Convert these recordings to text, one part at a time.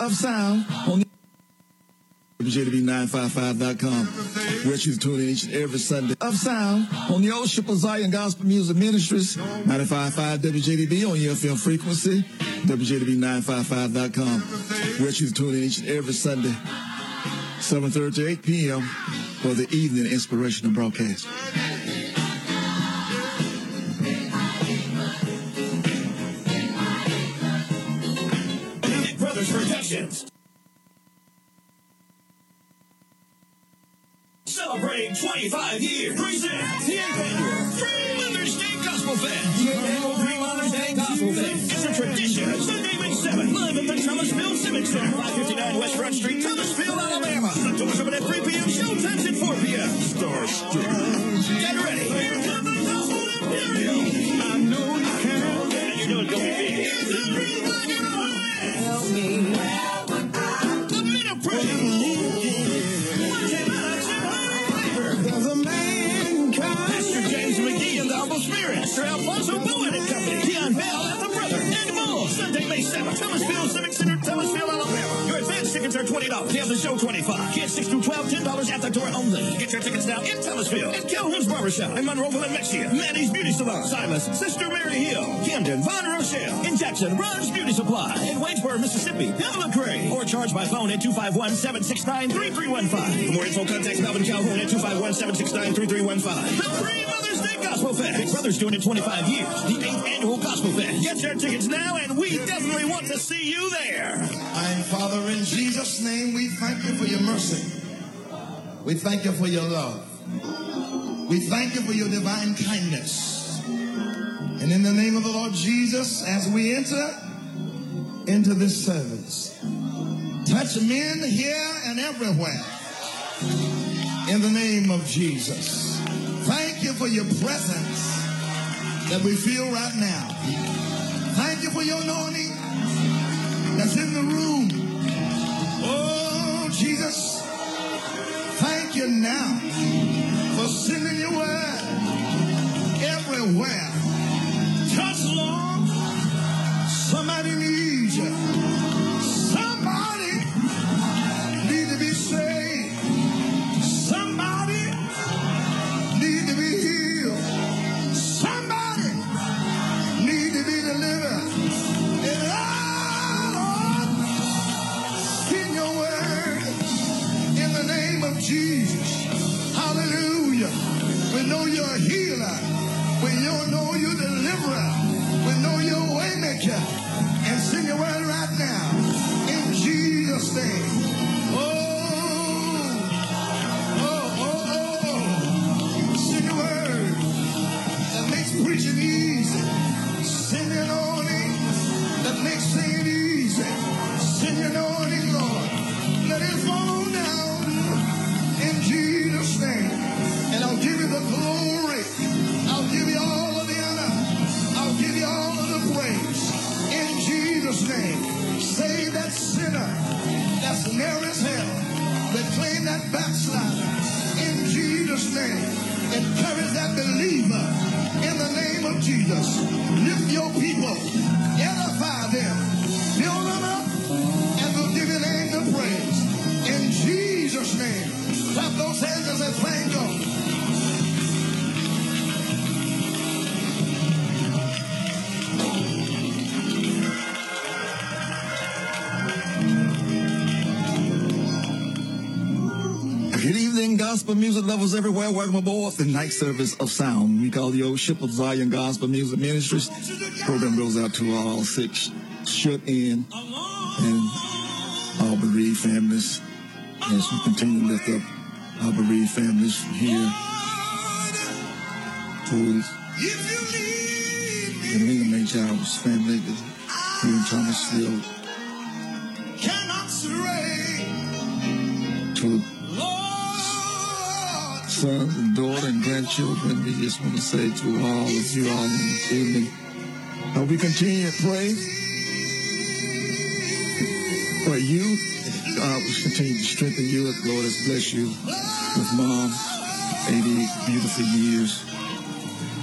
of sound on the JW955.com, where you tune in each and every Sunday of sound on the old ship of Zion Gospel Music Ministries, 955 WJDB on your FM frequency, WJDB955.com, where you tune in each and every Sunday, 7.30 to 8 p.m. for the evening inspirational broadcast. of Jesus. Thank you for your presence that we feel right now. Thank you for your anointing Everywhere. Welcome aboard the night service of sound. We call the old ship of Zion Gospel Music Ministries. Program goes out to all six shut in and all bereaved families as we continue to lift up our bereaved families here. Towards the William H. House family here in Thomasville. children, we just want to say to all of you all in the evening, uh, we continue to pray for you. God will continue to strengthen you. Lord has blessed you with mom, 80 beautiful years.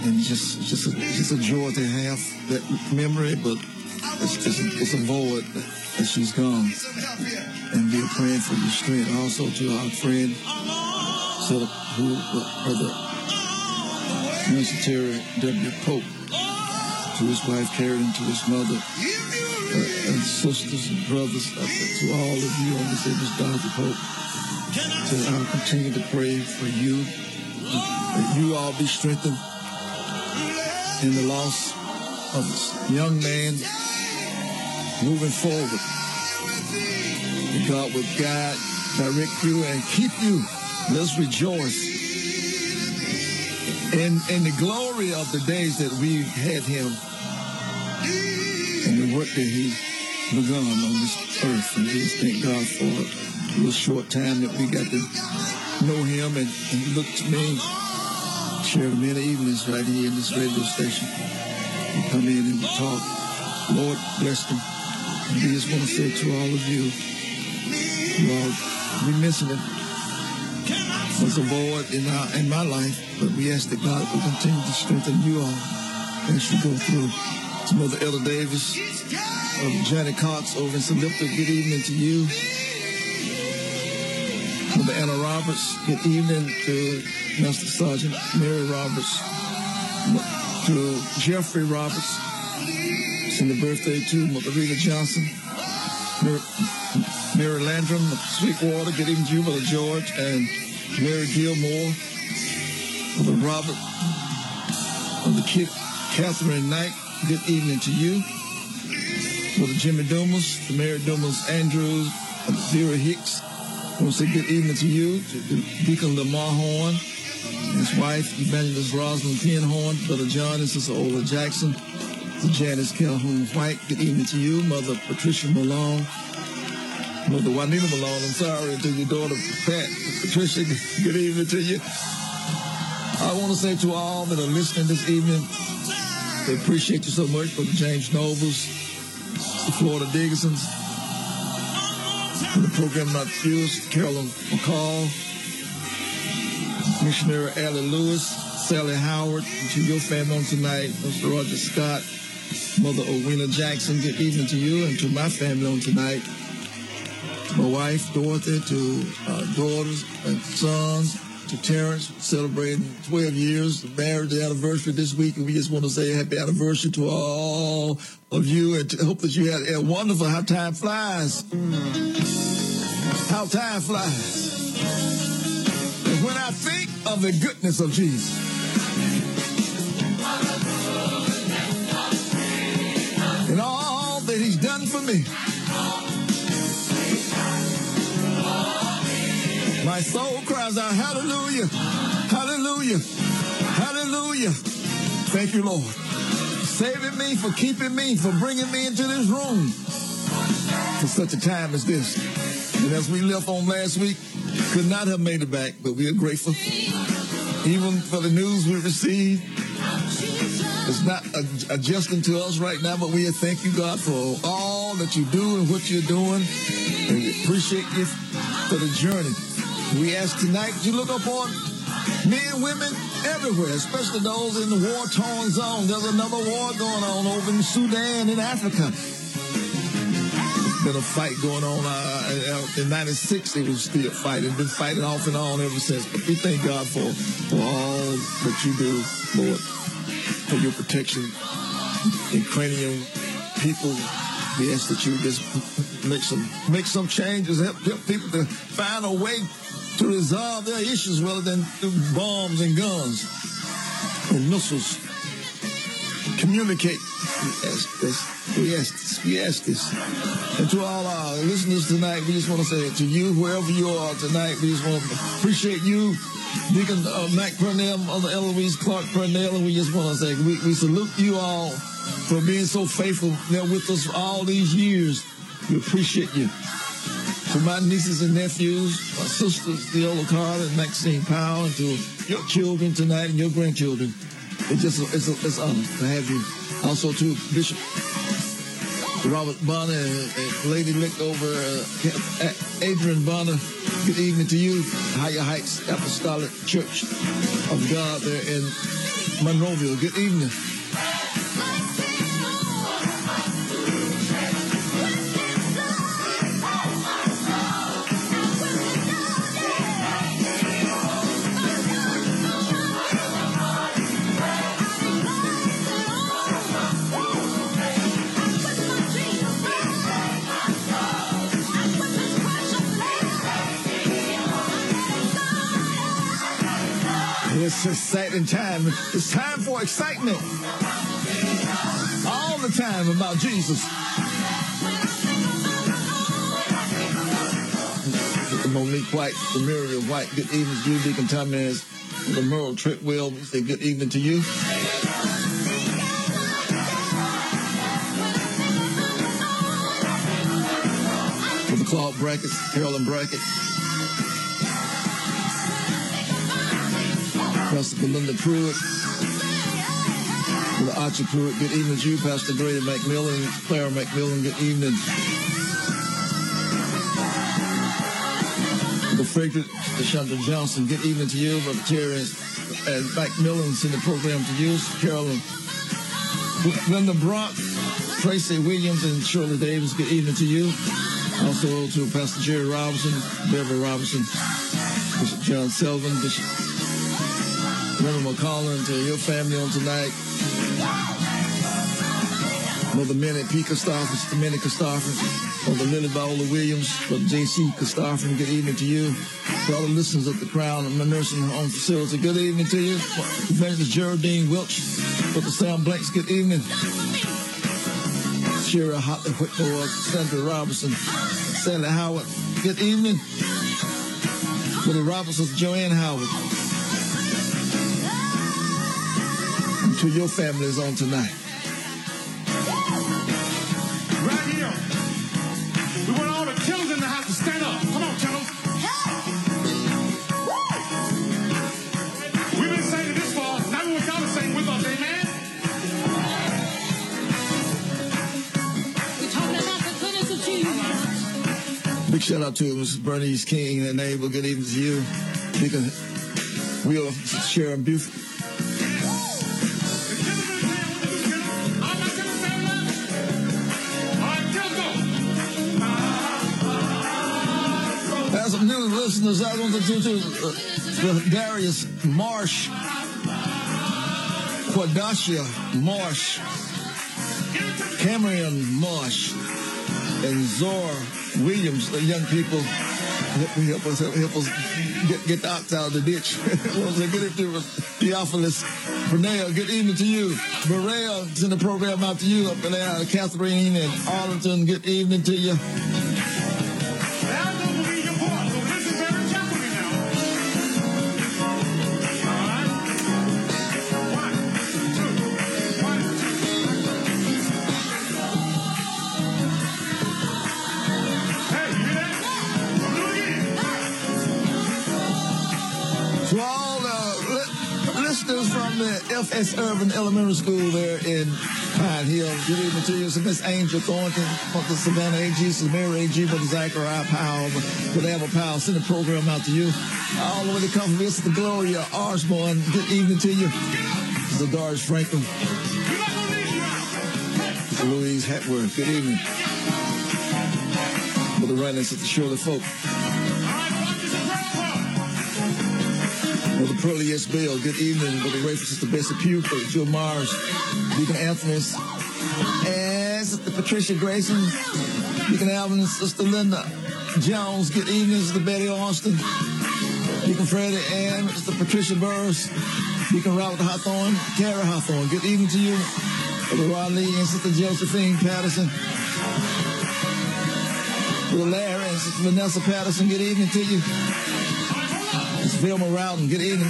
And just just a, just a joy to have that memory, but it's, it's, it's a void that she's gone. And we are praying for your strength. Also to our friend, so who, brother. Minister Terry W. Pope, to his wife Karen, to his mother, uh, and sisters and brothers, uh, to all of you on this Miss Dorothy Pope, to I'll continue to pray for you, that you all be strengthened in the loss of this young man moving forward. God will guide, direct you, and keep you. Let's rejoice in, in the glory of the days that we had him and the work that he begun on this earth. And we just thank God for a little short time that we got to know him. And, and he looked to me, shared many evenings right here in this radio station. We come in and talk. Lord bless them. And we just want to say to all of you, all, we missing it was a void in our in my life, but we ask that God will continue to strengthen you all as you go through. To Mother Ella Davis, um, Janet Cox over in Lifter, good evening to you. Mother Anna Roberts, good evening to Master Sergeant Mary Roberts, to Jeffrey Roberts, send the birthday to Mother Rita Johnson, Mary, Mary Landrum Sweetwater, good evening to you, Mother George, and Mary Gilmore, Mother Robert, Mother Kit, Catherine Knight, good evening to you. Brother Jimmy Dumas, to Mary Dumas Andrews, Vera Hicks, I want to say good evening to you, Deacon Lamar Horn, his wife, Evangelist Rosalind Pinhorn, Brother John and Sister Ola Jackson, Janice Calhoun White, good evening to you, Mother Patricia Malone, Mother Juanita Malone, I'm sorry, to your daughter Pat, Patricia, good evening to you. I want to say to all that are listening this evening, we appreciate you so much, Brother James Nobles, the Florida Diggersons, the program not fused, Carolyn McCall, Missionary Allie Lewis, Sally Howard, and to your family on tonight, Mr. Roger Scott, Mother Owena Jackson, good evening to you, and to my family on tonight, my wife, Dorothy, to uh, daughters and sons, to Terrence, celebrating 12 years of marriage anniversary this week. And we just want to say happy anniversary to all of you and hope that you had a wonderful how time flies. How time flies. And when I think of the goodness of Jesus, and all that he's done for me. My soul cries out, hallelujah, hallelujah, hallelujah. Thank you, Lord. Saving me, for keeping me, for bringing me into this room for such a time as this. And as we left on last week, could not have made it back, but we are grateful. Even for the news we received, it's not adjusting to us right now, but we thank you, God, for all that you do and what you're doing. And we appreciate you for the journey. We ask tonight you look upon men, women everywhere, especially those in the war-torn zone. There's another war going on over in Sudan in Africa. There's been a fight going on uh, in 96. They were still fighting. Been fighting off and on ever since. But we thank God for, for all that you do, Lord, for your protection Ukrainian people. We ask that you just make some make some changes, help, help people to find a way to resolve their issues rather than bombs and guns and missiles. Communicate. We ask this. We ask this. We ask this. And to all our listeners tonight, we just want to say to you, wherever you are tonight, we just want to appreciate you, Deacon uh, Mac Purnell, Mother Eloise Clark Purnell, and we just want to say we, we salute you all for being so faithful there with us all these years. We appreciate you to my nieces and nephews, my sisters, Viola Carter and Maxine Powell, and to your children tonight and your grandchildren. It's just it's, a, it's honor to have you. Also to Bishop Robert Bonner and, Lady Lick over uh, Adrian Bonner. Good evening to you, Higher Heights Apostolic Church of God there in Monroeville. Good evening. It's exciting time. It's time for excitement. All the time about Jesus. Monique White, the Muriel White, good evening to. Deacon Thomas, the Merle Tripwell, we say good evening to you. For the Claude Brackets, Carolyn Brackett. Pastor Belinda Pruitt. The Archie Pruitt, good evening to you. Pastor Grady McMillan, Clara McMillan, good evening. The Frederick DeShonda Johnson, good evening to you. Brother Terry and Mike Millen send the program to you. Carolyn Linda Brock, Tracy Williams, and Shirley Davis, good evening to you. Also to Pastor Jerry Robinson, Beverly Robinson, Bishop John Selvin, Bishop Reverend McCollum, to your family on tonight. Mother Minnie P. Christopher, Sister Minnie Christopher, Mother Lily Viola Williams, Brother J.C. Christopher, good evening to you. To all the listeners of the Crown and the nursing home facility, good evening to you. Evangelist Geraldine Welch, Brother Sam Blanks, good evening. Shira Hotley Whitmore, Sandra Robinson, Sally Howard, good evening. Brother Robinson, Joanne Howard. To your families on tonight. Right here. We want all the killers in the house to stand up. Come on, killers. We've been singing this far. Now we want y'all to sing with us, amen? We're talking about the goodness of Jesus. Big shout out to Mrs. Bernice King and neighbor. Good evening to you. Deacon Wheeler, Sharon Buford. Listeners, want to do to uh, Darius Marsh, Quadacia Marsh, Cameron Marsh, and Zor Williams, the young people. Help, help us, help us get, get the ox out of the ditch. Get it to Theophilus. Renee, good evening to you. Berea, send the program out to you up there. Catherine and Arlington, good evening to you. The F.S. Urban Elementary School there in Pine Hill, good evening to you. So Miss Angel Thornton, Mother Savannah A.G., Samira A.G., Brother Zachariah Powell, Brother Abel Powell, send the program out to you. All the way to come from Mr. Gloria Osborne, good evening to you. Mr. Doris Franklin, You're. Louise Hatworth, good evening. Brother Ryan and Sister Shirley Folk, Brother Pearlie S. Bell, good evening. Brother Ray for Sister Bessie Brother Joe Mars, Deacon Anthony, and Sister Patricia Grayson, Deacon Alvin and Sister Linda Jones, good evening. Sister Betty Austin, Deacon Freddie and Sister Patricia Burris, Deacon Robert Hawthorne, Kara Hawthorne, good evening to you. Brother Ron Lee and Sister Josephine Patterson, Brother Larry and Sister Vanessa Patterson, good evening to you. Miss Vilma Rowden, good evening.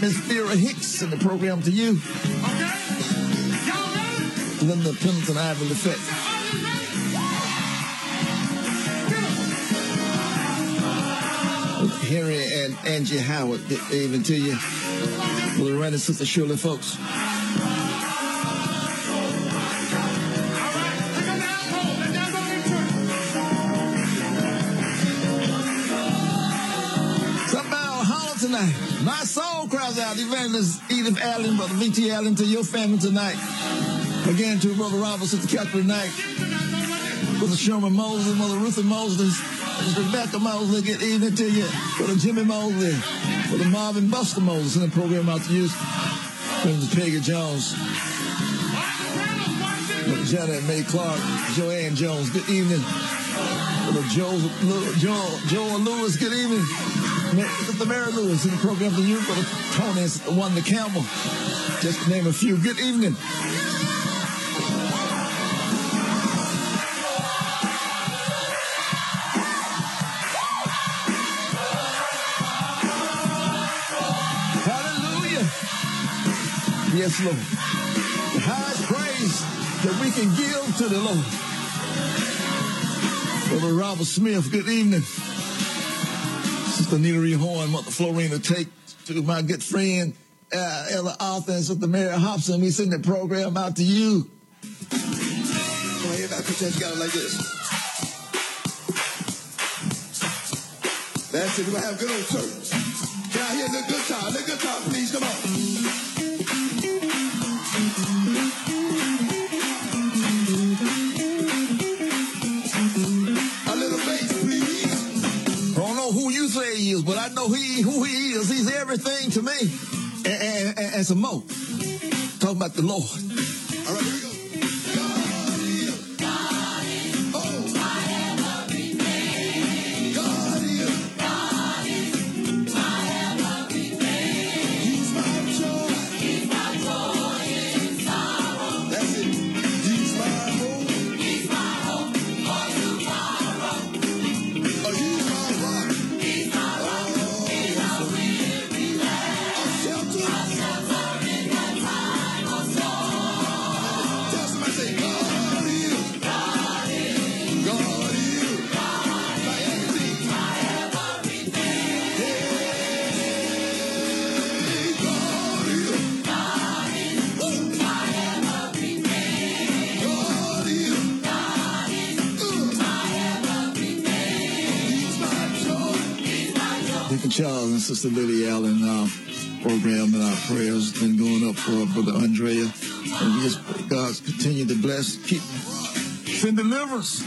Miss Vera Hicks and the program to you. Okay? Linda Pendleton Ivy Lafette. Henry and Angie Howard, evening to you. Randy, Sister Shirley, folks. My soul cries out. Evangelist Edith Allen, Brother V.T. Allen, to your family tonight. Again, to Brother Robert, Sister Catherine Knight, Brother Sherman Mosley, Mother Ruthie Mosley, Sister Rebecca Mosley, good evening to you. Brother Jimmy Mosley, Brother Marvin Buster Mosley, send the program out to you. Brother Peggy Jones, Brother Janet May Clark, Joanne Jones, good evening. Brother Joe, Joe, Joel Lewis, good evening. The Mary Lewis in the program to you, Brother Tony, is the Campbell, just to name a few. Good evening. Hallelujah. Yes, Lord. The highest praise that we can give to the Lord. Brother Robert Smith, good evening. Sister Nita Ree Horn, Mother Florina Take, to my good friend, uh, Ella Arthur and Sister Mary Hobson. We send the program out to you. Come on, everybody put your together like this. That's it. We're gonna have a good old church. Can I hear the good time? The good time, please. Come on. You say he is, but I know he, who he is. He's everything to me. And, and, and, some more. Talking about the Lord. Sister Lily Allen uh, program and our prayers been going up for Brother Andrea. And we just pray God continue to bless, keep, send deliverance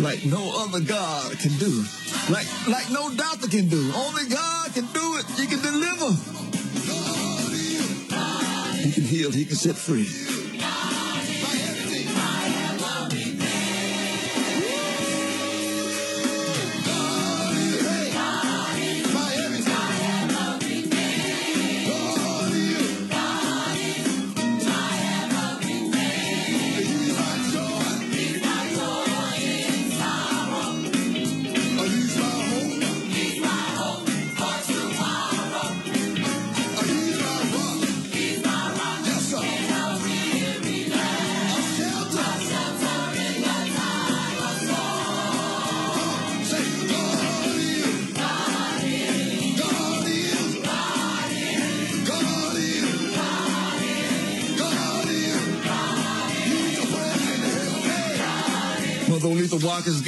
like no other God can do. Like like no doctor can do. Only God can do it. He can deliver. He can heal. He can set free.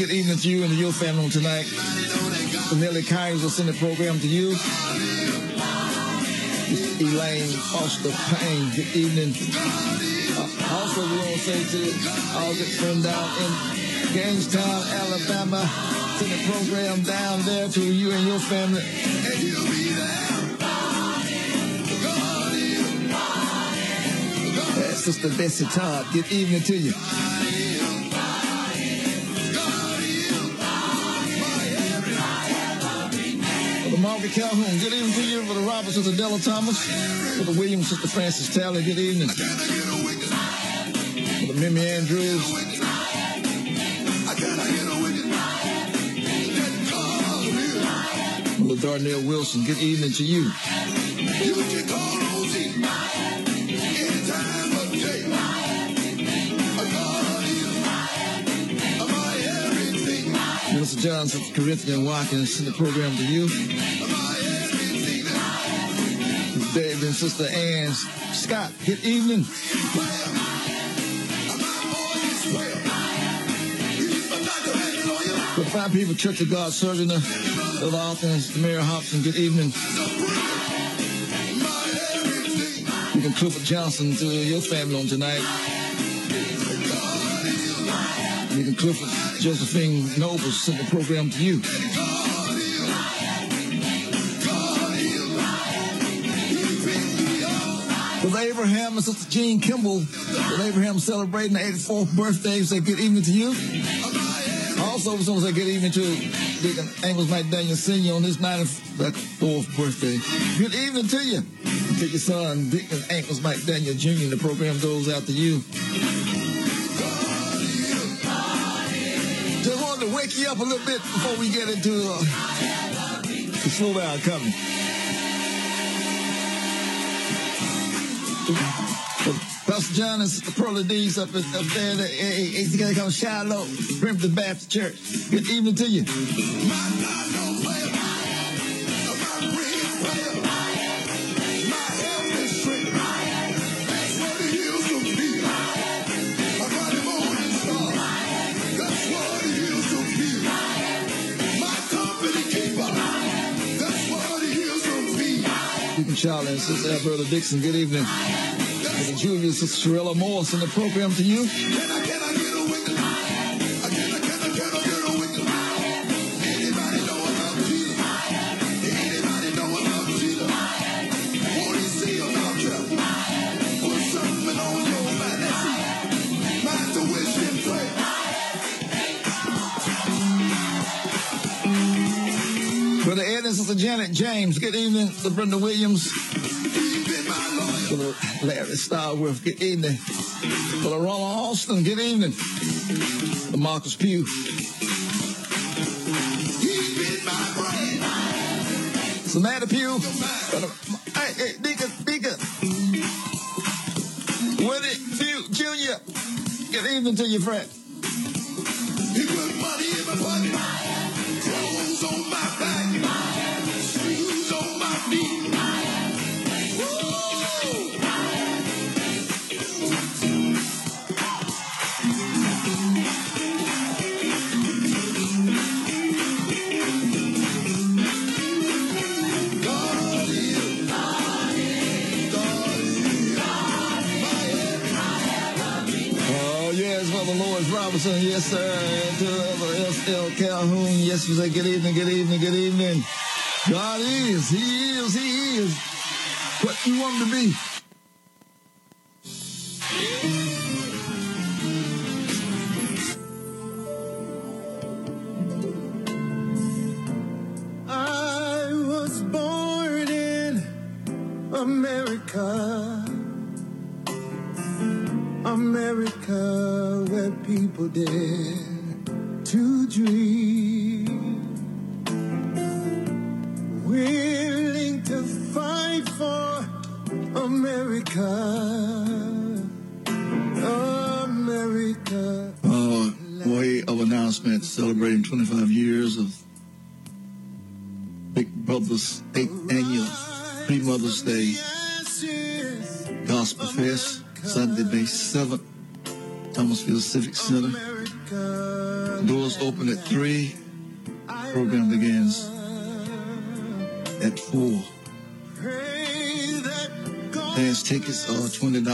Good evening to you and your family on tonight. Nellie Kynes will send the program to you. Elaine Foster Payne, good evening. Uh, also, we want to say to our good friend down in Gainestown, Alabama, send the program down there to you and your family. And he'll be there. Sister Bessie Todd, good evening to you. Brother Calhoun, good evening to you. Brother Robert, Sister Della Thomas. Brother Williams, Sister Francis Talley, good evening. Brother Mimi Andrews, is. Brother Darnell Wilson, good evening to you. You can call on me any time of day. A God is my everything. Minister John, Sister Corinthian Watkins, send the program to you. Sister Ann Scott, good evening. The Five People Church of God Surgeon, and Sister Mary Hobson, good evening. You can Clifford Johnson to your family on tonight. You can Clifford Josephine Noble send the program to you. And Sister Jean Kimball, Brother Abraham celebrating the 84th birthday, say good evening to you. My. Also, as soon as I get even to Deacon Angus McDaniel Sr. on his 94th birthday. Good evening to you. To your son, Deacon Angus McDaniel Jr. The program goes out to you. Just wanted to wake you up a little bit before we get into uh, the slow down coming. John and Sister Pearlie Dees up, at, up there. Hey, they gotta come Shiloh, Brimton Baptist Church. Good evening to you. Charlie and Sister Alberta Dixon, good evening. Julius, Sister Shirella Morris in the program to you. Can I, can I get a witness? Brother Ed and Sister Janet James, good evening. Sister Brenda Williams. Brother Larry Starworth, good evening. Brother Ronald Austin, good evening. Brother Marcus Pugh. Samantha Pugh. Hey, hey, Deacon, Deacon. Woody Pugh Jr. Good evening to you, friend. He put money in my pocket, clothes on my back, shoes on my feet. Yes, sir. And to Brother S.L. Calhoun. Yes, we say good evening, good evening, good evening. God is, He is, He is what you want to be. Center. Doors open at 3. Program begins at 4. Dance tickets are $20.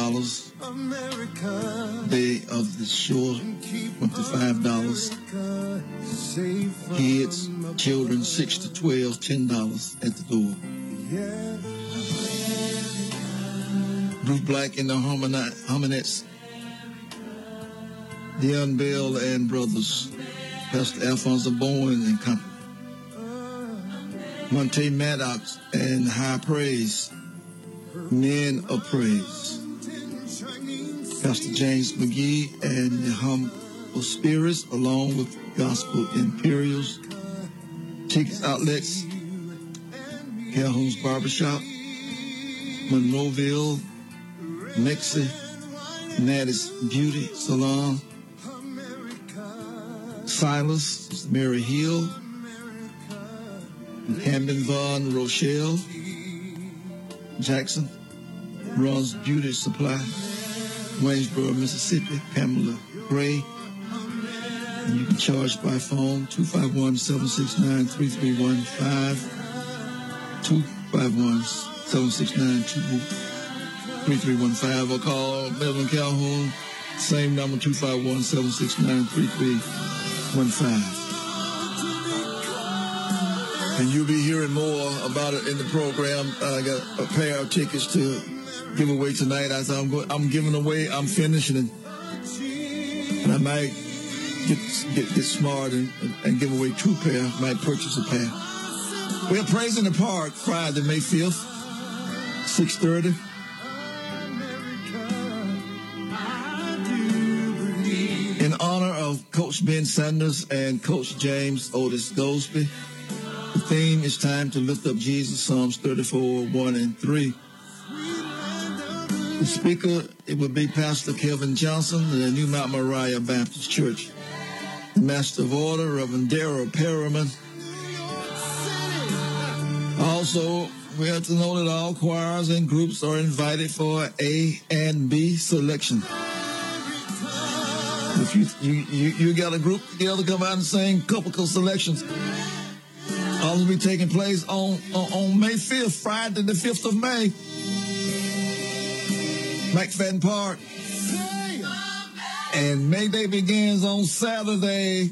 Day of the show, $25. Kids, children 6 to 12, $10 at the door. Blue Black and the Harmonettes, Dion Bell and Brothers, Pastor Alfonso Bowen and Company, Monte Maddox and High Praise, Men of Praise, Pastor James McGee and the Humble Spirits, along with Gospel Imperials, Tickets Outlets, Calhoun's Barbershop, Monroeville, Mexi, Naddis Beauty Salon, Silas, Mary Hill, Camden Vaughn, Rochelle, Jackson, Ron's Beauty Supply, Waynesboro, Mississippi, Pamela Gray. And you can charge by phone 251-769-3315, 251-769-3315, or call Melvin Calhoun, same number, 251-769-3315. And you'll be hearing more about it in the program. Uh, I got a pair of tickets to give away tonight. As I'm going, I'm giving away. I'm finishing it, and I might get, get, get smart and, and give away two pair, might purchase a pair. We're praising the park Friday, May 5th, 6.30. Coach Ben Sanders and Coach James Otis Goldsby, the theme is time to lift up Jesus, Psalms 34, 1 and 3. The speaker, it would be Pastor Kevin Johnson of the New Mount Moriah Baptist Church. The Master of Order, Reverend Darrell Perriman. Also, we have to know that all choirs and groups are invited for A and B selection. If you you, you, you got a group together, come out and sing couple of selections. All will be taking place on, on, on May 5th, Friday the 5th of May. McFadden Park. And May Day begins on Saturday.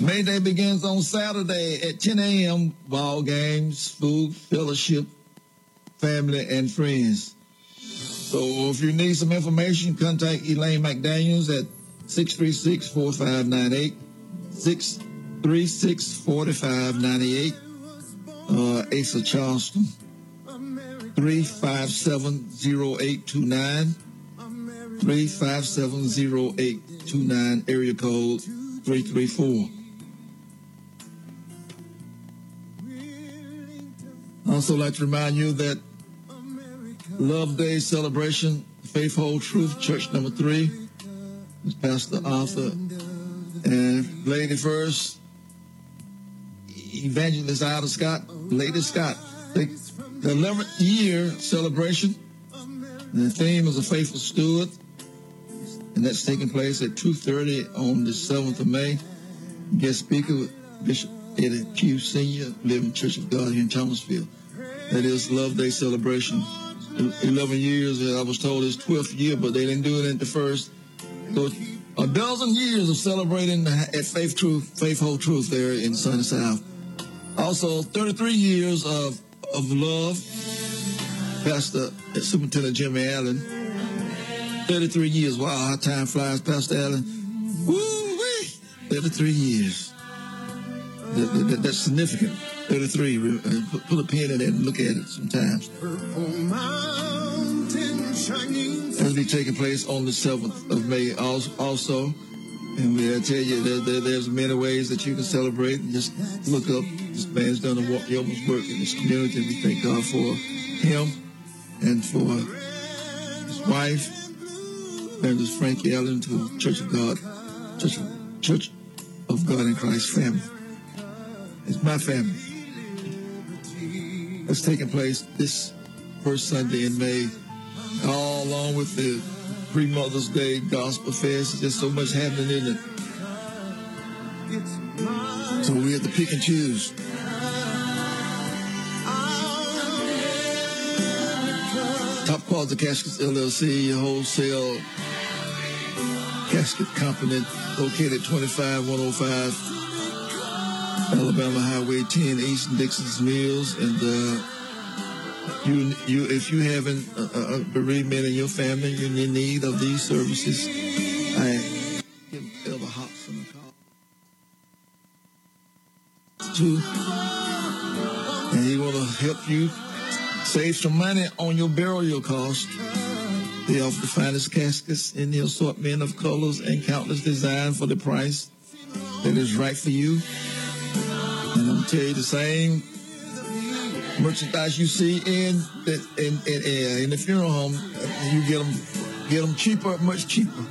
May Day begins on Saturday at 10 a.m. Ball games, food, fellowship, family, and friends. So if you need some information, contact Elaine McDaniels at 636-4598, 636-4598, uh, Asa Charleston, 357-0829, 357-0829, area code 334. I also like to remind you that Love Day celebration, Faith Truth, Church number three, Pastor Arthur and Lady First, Evangelist Ida Scott, Lady Scott. The, the 11th year celebration, the theme is a faithful steward, and that's taking place at 2.30 on the 7th of May. Guest speaker, Bishop Eddie Q. Sr., Living Church of God here in Thomasville. That is Love Day celebration. 11 years, and I was told it's 12th year, but they didn't do it at the first. So a dozen years of celebrating at Faith Truth, Faith Hold Truth there in Sunny South. Also, 33 years of, of love. Pastor Superintendent Jimmy Allen. 33 years. Wow, how time flies, Pastor Allen. Woo-wee! 33 years. That, that, that's significant. 33. Uh, Put, put a pin in it and look at it sometimes. Be taking place on the 7th of May also. And we'll tell you that there, there's many ways that you can celebrate. Just look up. This man's done a yeoman's work in this community. We thank God for him and for his wife, Evangelist Frankie Allen, to Church of God, Church, Church of God in Christ family. It's my family. It's taking place this first Sunday in May, all along with the pre-Mother's Day Gospel Fest. There's so much happening in it. So we have to pick and choose. Top Quality Caskets LLC, wholesale casket company located 25105 Alabama Highway 10, East Dixon's Mills, and uh, you, you, if you have a, a bereavement in your family, and you're in need of these services, I give Elder Hobson a call. Too, and he will help you save some money on your burial cost. They offer the finest caskets in the assortment of colors and countless designs for the price that is right for you. And I'm tell you the same merchandise you see in the, in, in, in the funeral home, you get them get them cheaper, much cheaper,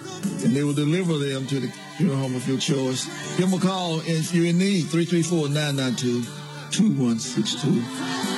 and they will deliver them to the funeral home of your choice. Give them a call if you're in need. 334-992-2162.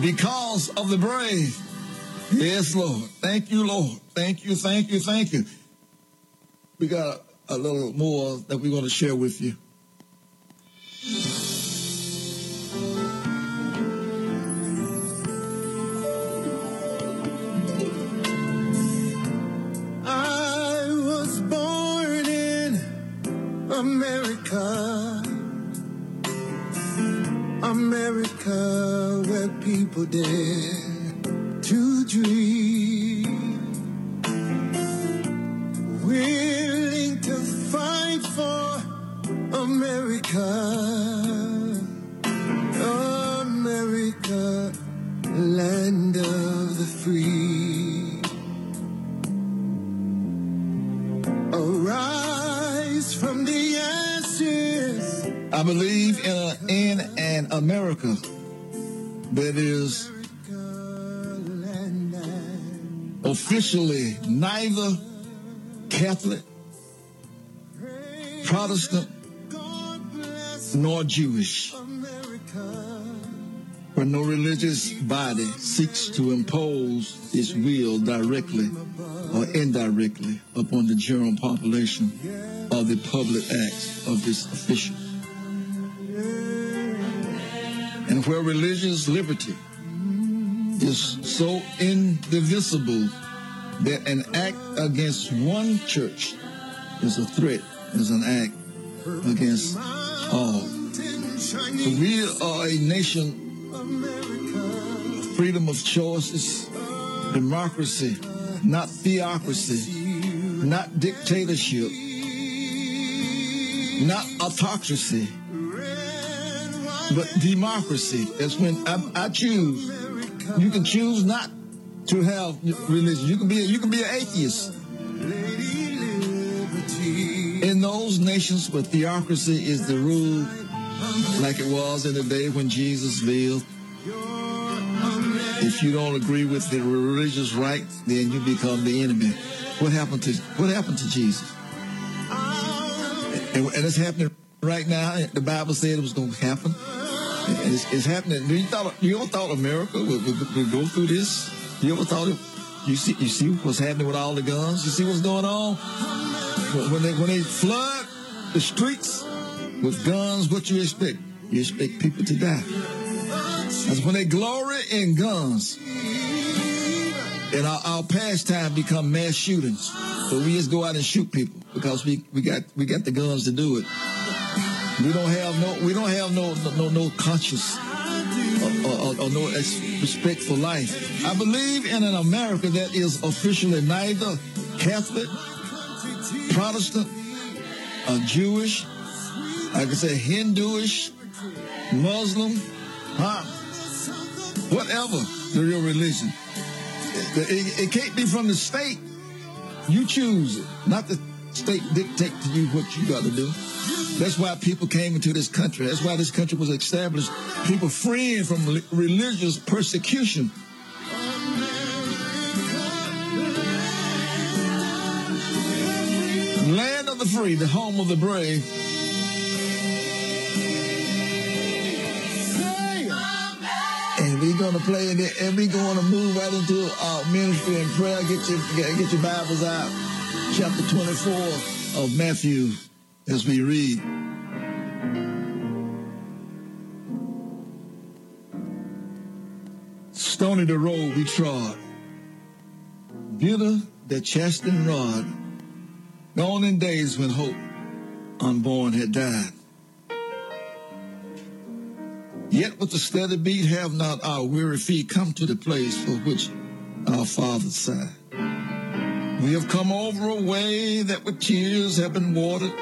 Because of the brave. Yes, Lord. Thank you, Lord. Thank you, thank you, thank you. We got a little more that we want to share with you. I was born in America. America, where people dare to dream. Willing to fight for America. America, land of the free. Arise from the ashes. I believe in, a, in an America that is officially neither Catholic, Protestant, nor Jewish, where no religious body seeks to impose its will directly or indirectly upon the general population or the public acts of its officials. And where religious liberty is so indivisible that an act against one church is a threat, is an act against all. So we are a nation of freedom of choices, democracy, not theocracy, not dictatorship, not autocracy, but democracy. That's when I, I choose. You can choose not to have religion. You can be a, you can be an atheist. In those nations where theocracy is the rule, like it was in the day when Jesus lived, if you don't agree with the religious right, then you become the enemy. What happened to what happened to Jesus? And, and it's happening right now. The Bible said it was going to happen. It's, it's happening. You thought you ever thought America would, would, would go through this? You ever thought it? You see, you see what's happening with all the guns. You see what's going on when when they when they flood the streets with guns. What you expect? You expect people to die. That's when they glory in guns. And our, our pastime become mass shootings. So we just go out and shoot people because we, we got we got the guns to do it. We don't have no we don't have no no no conscience or, or, or no uh, uh, uh, respect for life. I believe in an America that is officially neither Catholic, Protestant, Jewish. I can say Hinduish, Muslim, huh? Whatever the real religion. It, it- it can't be from the state. You choose it, not the state dictate to you what you got to do. That's why people came into this country. That's why this country was established. People freeing from religious persecution. Land of the free, the home of the brave. And we're gonna play it, and we're gonna move right into our ministry and prayer. Get your get, get your Bibles out, chapter 24 of Matthew, as we read. Stony the road we trod, bitter the chastening rod, gone in days when hope unborn had died. Yet with a steady beat have not our weary feet come to the place for which our fathers sighed. We have come over a way that with tears have been watered.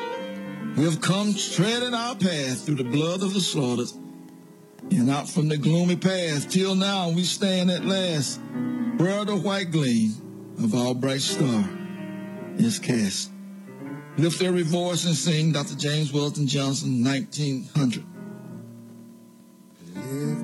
We have come treading our path through the blood of the slaughtered. And out from the gloomy path till now we stand at last where the white gleam of our bright star is cast. Lift every voice and sing Dr. James Weldon Johnson, 1900. Lift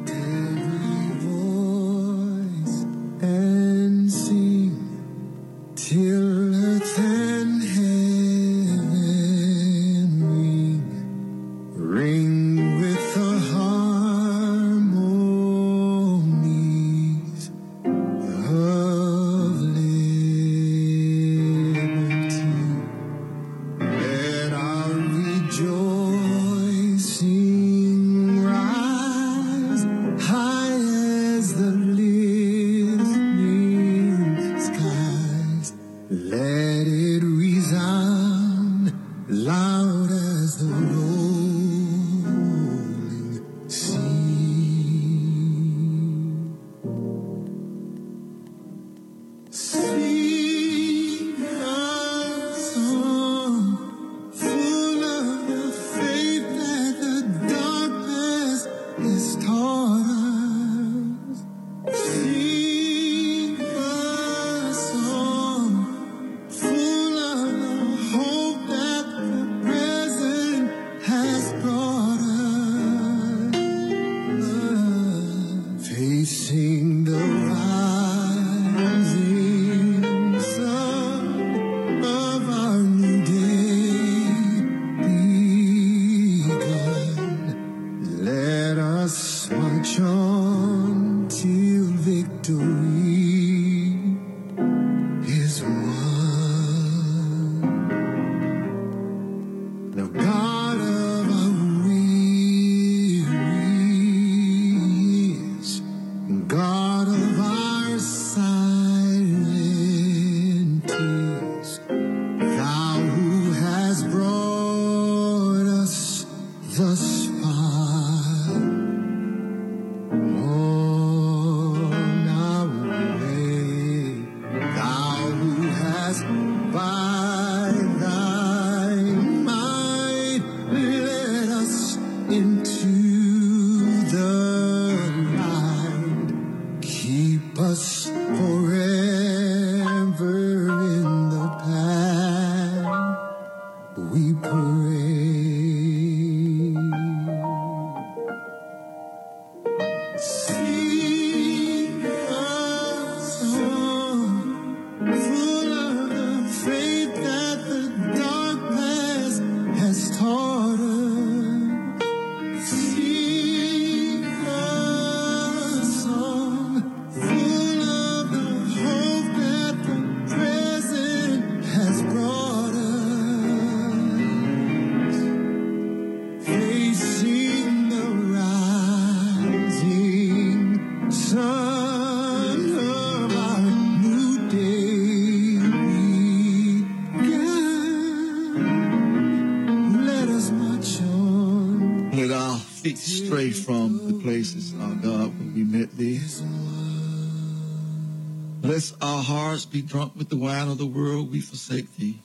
drunk with the wine of the world, we forsake thee.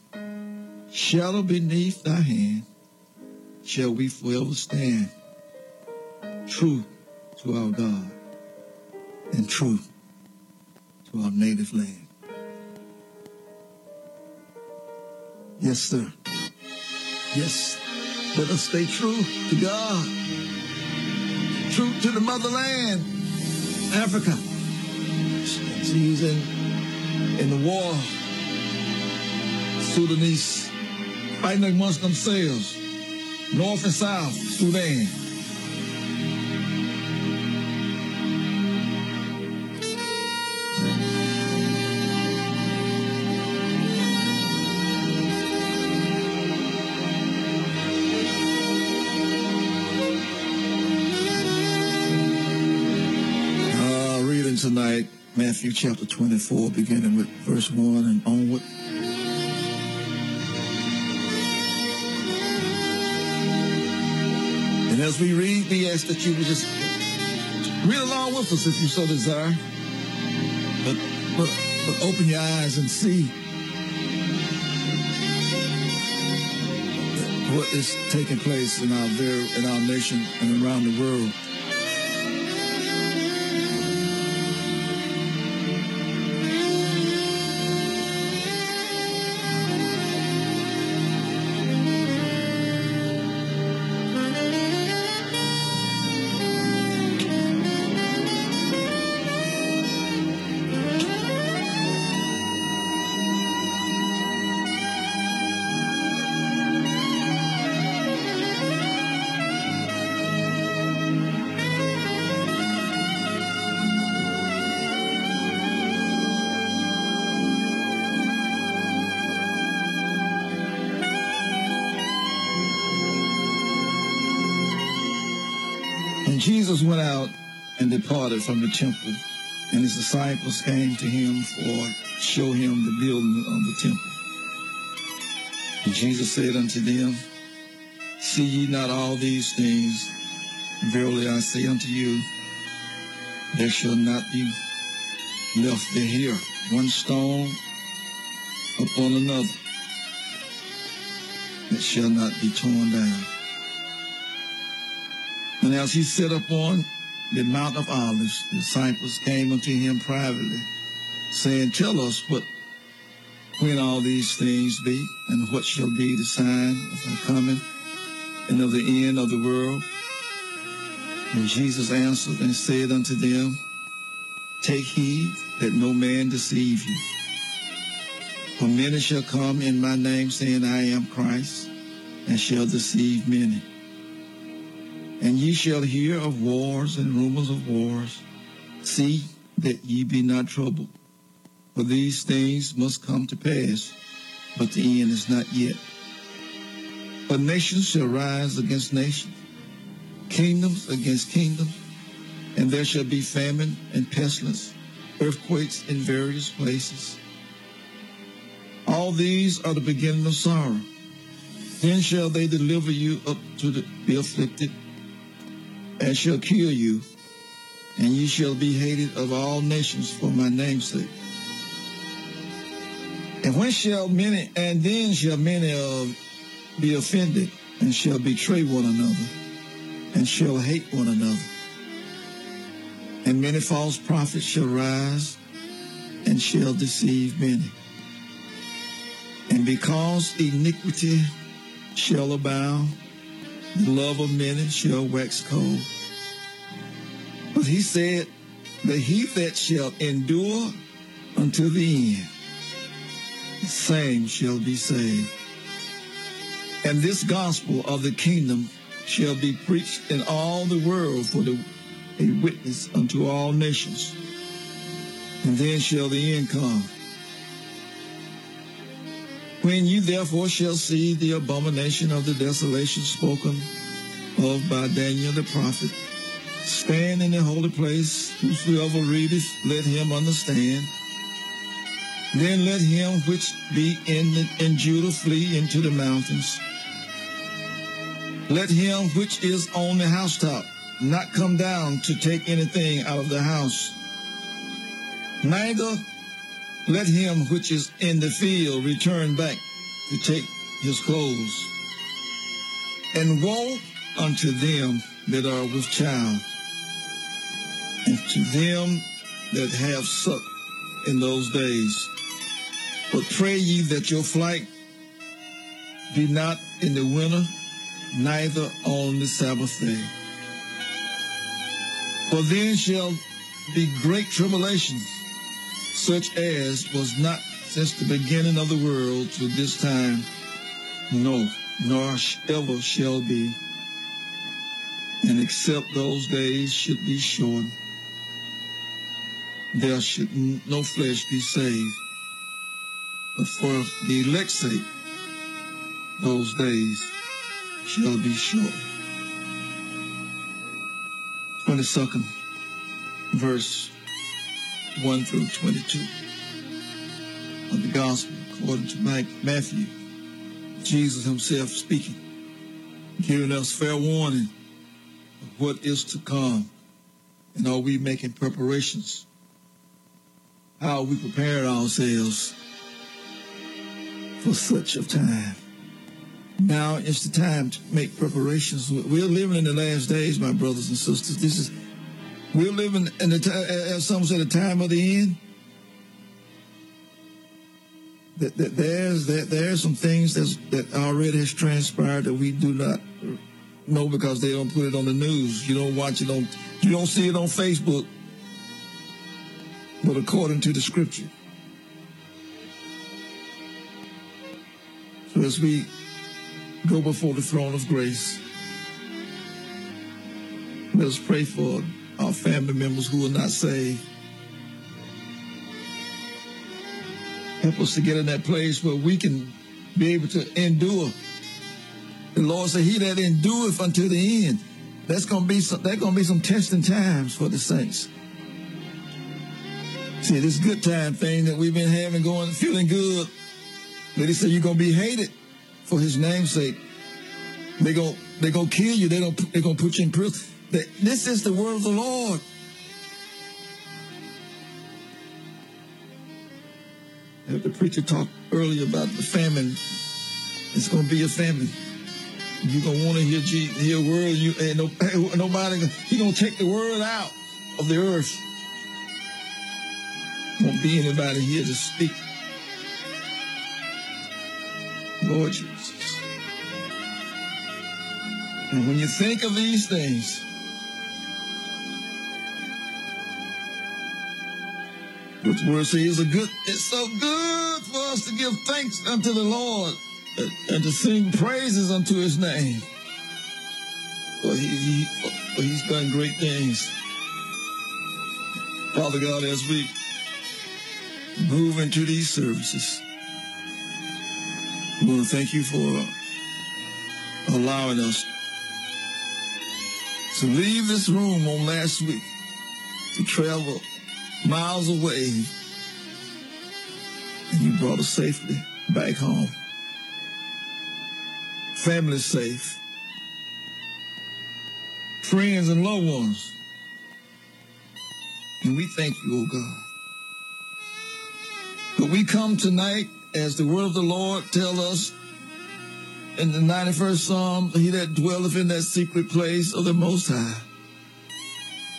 Shallow beneath thy hand shall we forever stand, true to our God and true to our native land. Yes, sir. Yes, let us stay true to God, true to the motherland, Africa. She's in, in the war, Sudanese, fighting amongst themselves, North and South, Sudan. Matthew chapter 24, beginning with verse 1 and onward. And as we read, we ask that you would just read along with us if you so desire. But, but, but open your eyes and see what is taking place in our very, in our nation and around the world. Departed from the temple, and his disciples came to him for show him the building of the temple. And Jesus said unto them, See ye not all these things? Verily I say unto you, there shall not be left there here one stone upon another that shall not be torn down. And as he sat upon the Mount of Olives, the disciples came unto him privately, saying, Tell us what when all these things be, and what shall be the sign of the coming and of the end of the world. And Jesus answered and said unto them, Take heed that no man deceive you. For many shall come in my name, saying, I am Christ, and shall deceive many. And ye shall hear of wars and rumors of wars. See that ye be not troubled. For these things must come to pass, but the end is not yet. But nations shall rise against nations, kingdoms against kingdoms, and there shall be famine and pestilence, earthquakes in various places. All these are the beginning of sorrow. Then shall they deliver you up to the, afflicted, and shall kill you, and ye shall be hated of all nations for my name's sake. And when shall many, and then shall many of be offended, and shall betray one another, and shall hate one another. And many false prophets shall rise, and shall deceive many. And because iniquity shall abound, love of many shall wax cold. But he said that he that shall endure until the end, the same shall be saved. And this gospel of the kingdom shall be preached in all the world for the, a witness unto all nations. And then shall the end come. When you therefore shall see the abomination of the desolation spoken of by Daniel the prophet, stand in the holy place, whosoever readeth, let him understand. Then let him which be in, the, in Judah flee into the mountains. Let him which is on the housetop not come down to take anything out of the house. Neither let him which is in the field return back to take his clothes. And woe unto them that are with child, and to them that have sucked in those days. But pray ye that your flight be not in the winter, neither on the Sabbath day. For then shall be great tribulation, such as was not since the beginning of the world to this time, no, nor ever shall be. And except those days should be short, there should no flesh be saved. But for the elect's sake, those days shall be short. 22nd verse 1 through 22 of the gospel according to Matthew. Jesus himself speaking, giving us fair warning of what is to come. And are we making preparations? How we preparing ourselves for such a time? Now is the time to make preparations. We're living in the last days, my brothers and sisters. This is we're living in the time, as some say the time of the end. There's that there's some things that's, that already has transpired that we do not know because they don't put it on the news. You don't watch it on you don't see it on Facebook. But according to the scripture. So as we go before the throne of grace. Let us pray for our family members who are not saved. Help us to get in that place where we can be able to endure. The Lord said, He that endureth until the end. That's gonna be some that's gonna be some testing times for the saints. See, this good time thing that we've been having going, feeling good. But he said you're gonna be hated for his name's sake. They go, they gonna kill you. They don't. They gonna put you in prison. This is the word of the Lord. The preacher talked earlier about the famine. It's gonna be a famine. You're gonna want to hear hear word. You ain't no nobody. He gonna take the word out of the earth. Won't be anybody here to speak. Lord Jesus. And when you think of these things, it's a good. It's so good for us to give thanks unto the Lord and, to sing praises unto His name. For he, for He's done great things. Father God, as we move into these services, we want to thank you for allowing us to leave this room on last week to travel miles away and you brought us safely back home. Family safe. Friends and loved ones. And we thank you, oh God. But we come tonight as the word of the Lord tells us in the 91st Psalm, he that dwelleth in that secret place of the Most High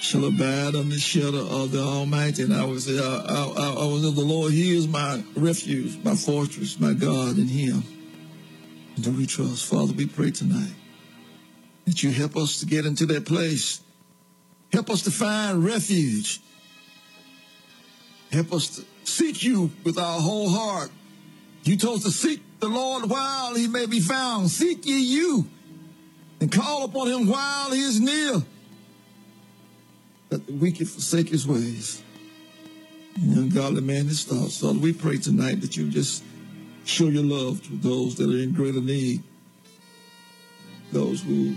shall abide under the shelter of the Almighty. And I was, say, I, I, I was of the Lord. He is my refuge, my fortress, my God in him. Do we trust? Father, we pray tonight that you help us to get into that place. Help us to find refuge. Help us to seek you with our whole heart. You told us to seek the Lord while he may be found. Seek ye you and call upon him while he is near. That the wicked forsake his ways. And the ungodly man his thoughts. Father, we pray tonight that you just show your love to those that are in greater need. Those who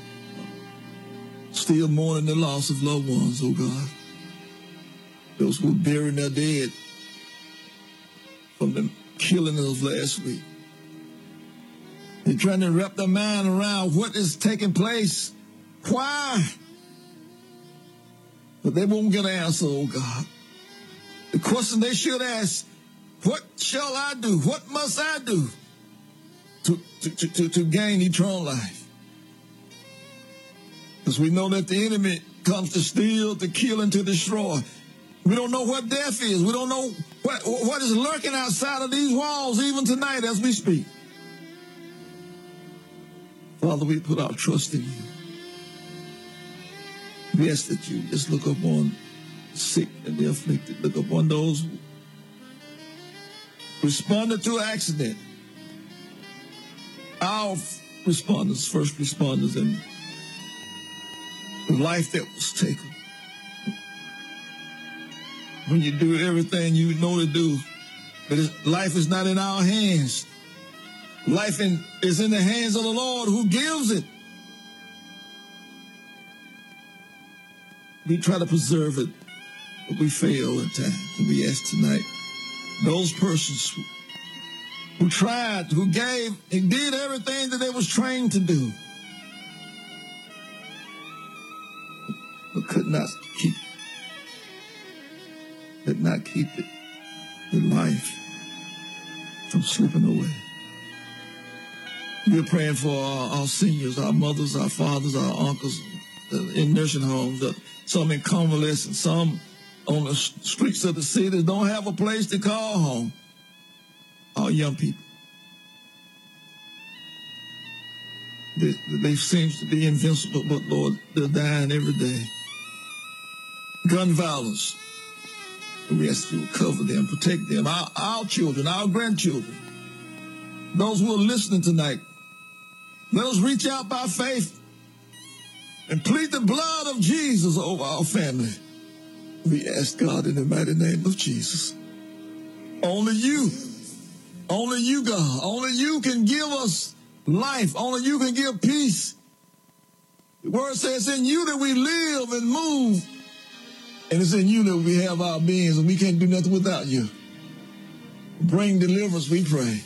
still mourning the loss of loved ones, oh God. Those who are burying their dead from the killing of last week. They're trying to wrap their mind around what is taking place. Why? But they won't get an answer, oh God. The question they should ask, what shall I do? What must I do to, to, to, to, gain eternal life? Because we know that the enemy comes to steal, to kill, and to destroy. We don't know what death is. We don't know what, what is lurking outside of these walls even tonight as we speak. Father, we put our trust in you. We ask that you just look upon the sick and the afflicted. Look upon those who responded to accident. Our responders, first responders, and the life that was taken. When you do everything you know to do, but life is not in our hands. Life in, is in the hands of the Lord who gives it. We try to preserve it, but we fail at times. And we ask tonight, those persons who, tried, who gave, and did everything that they was trained to do, but could not keep, could not keep it, the life from slipping away. We're praying for our, our seniors, our mothers, our fathers, our uncles uh, in nursing homes, uh, some in convalescent, some on the streets of the city don't have a place to call home. Our young people. They, they seem to be invincible, but Lord, they're dying every day. Gun violence. We ask you to cover them, protect them, our, our children, our grandchildren. Those who are listening tonight, let us reach out by faith and plead the blood of Jesus over our family. We ask God in the mighty name of Jesus. Only you, only you, God, only you can give us life. Only you can give peace. The word says in you that we live and move And it's in you that we have our beings, and we can't do nothing without you. Bring deliverance, we pray.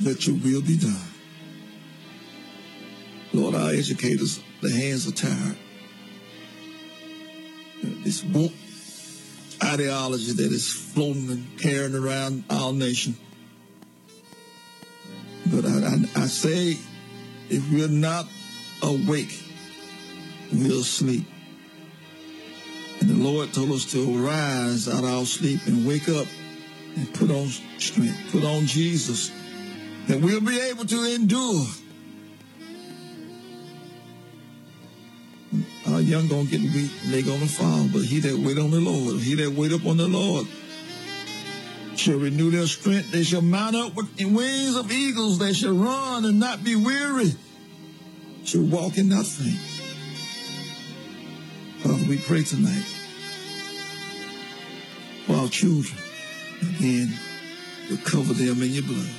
Let your will be done. Lord, our educators, the hands are tired. This woke ideology that is floating and carrying around our nation. But I, I, I say, if we're not awake, we'll sleep. And the Lord told us to arise out of our sleep and wake up and put on strength, put on Jesus, that we'll be able to endure. Young gonna get weak and they gonna fall, but he that wait on the Lord, he that wait upon the Lord, shall renew their strength. They shall mount up with the wings of eagles. They shall run and not be weary. Shall walk and not faint. Father, we pray tonight for our children. Again, you cover them in your blood.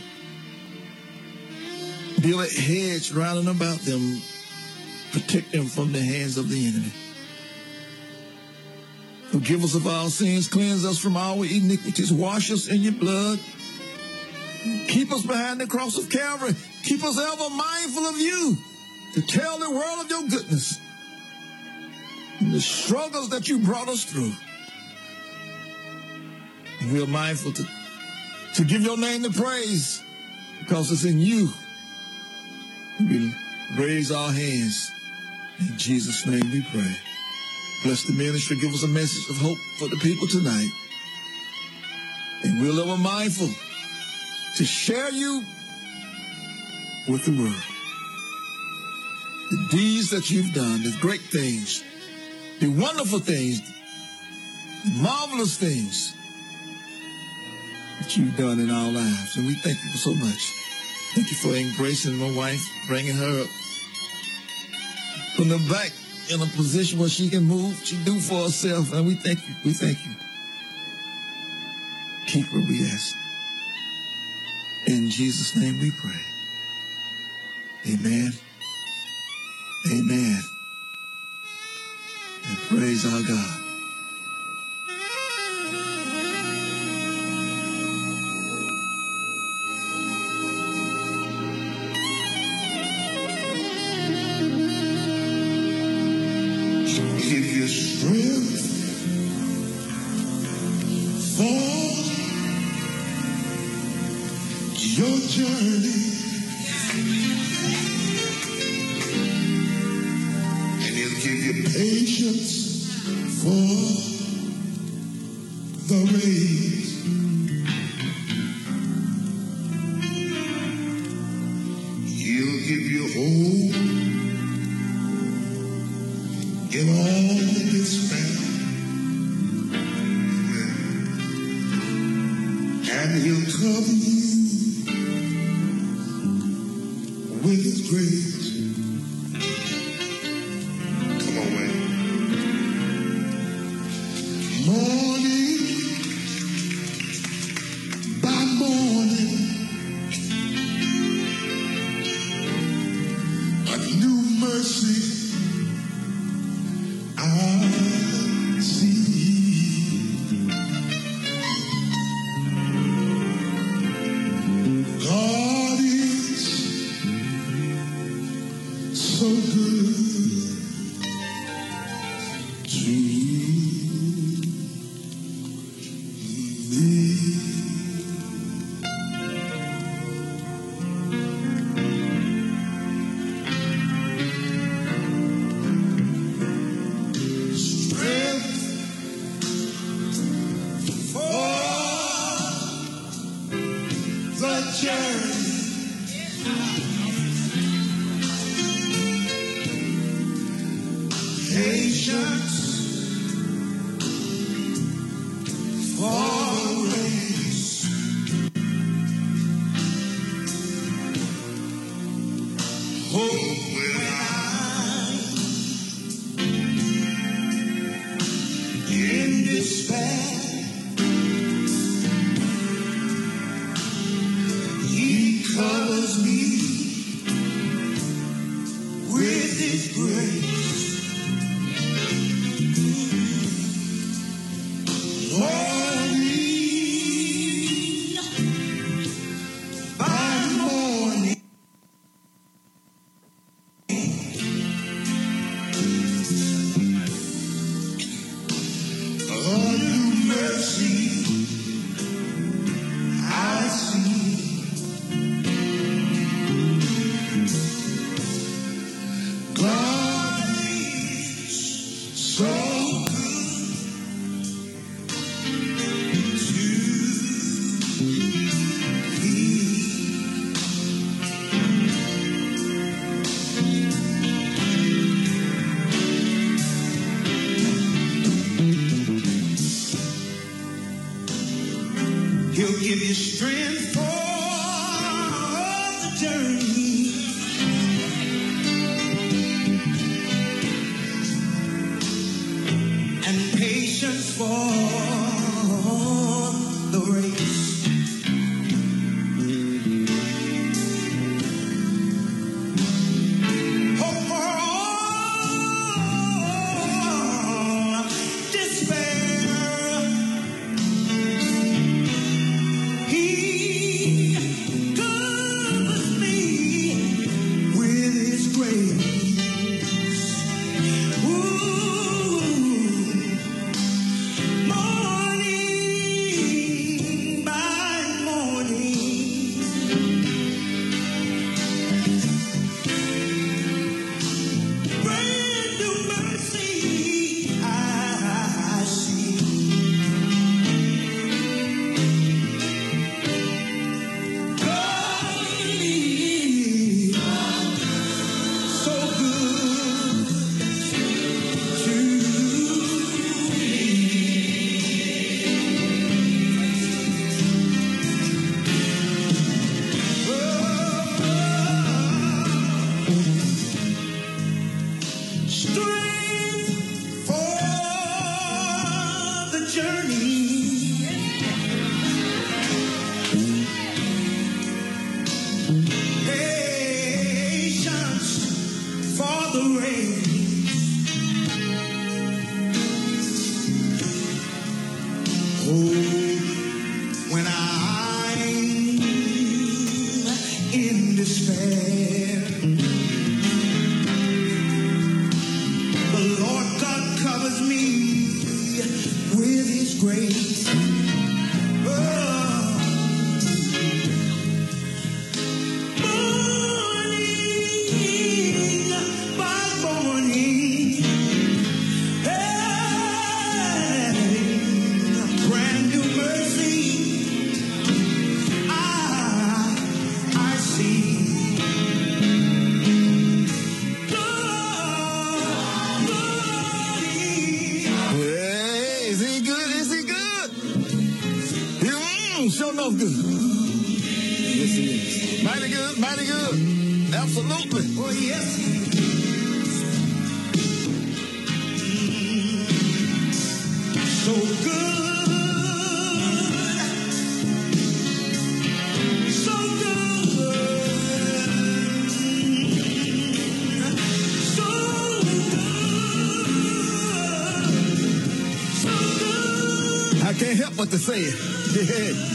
Build a hedge round about them. Protect them from the hands of the enemy. Forgive us of our sins. Cleanse us from our iniquities. Wash us in your blood. Keep us behind the cross of Calvary. Keep us ever mindful of you to tell the world of your goodness and the struggles that you brought us through. And we are mindful to, to give your name the praise because it's in you. We raise our hands. In Jesus' name we pray. Bless the ministry. Give us a message of hope for the people tonight. And we're ever mindful to share you with the world. The deeds that you've done, the great things, the wonderful things, the marvelous things that you've done in our lives. And we thank you so much. Thank you for embracing my wife, bringing her up from the back in a position where she can move, she do for herself. And we thank you. We thank you. Keep her, we ask. In Jesus' name we pray. Amen. Amen. And praise our God.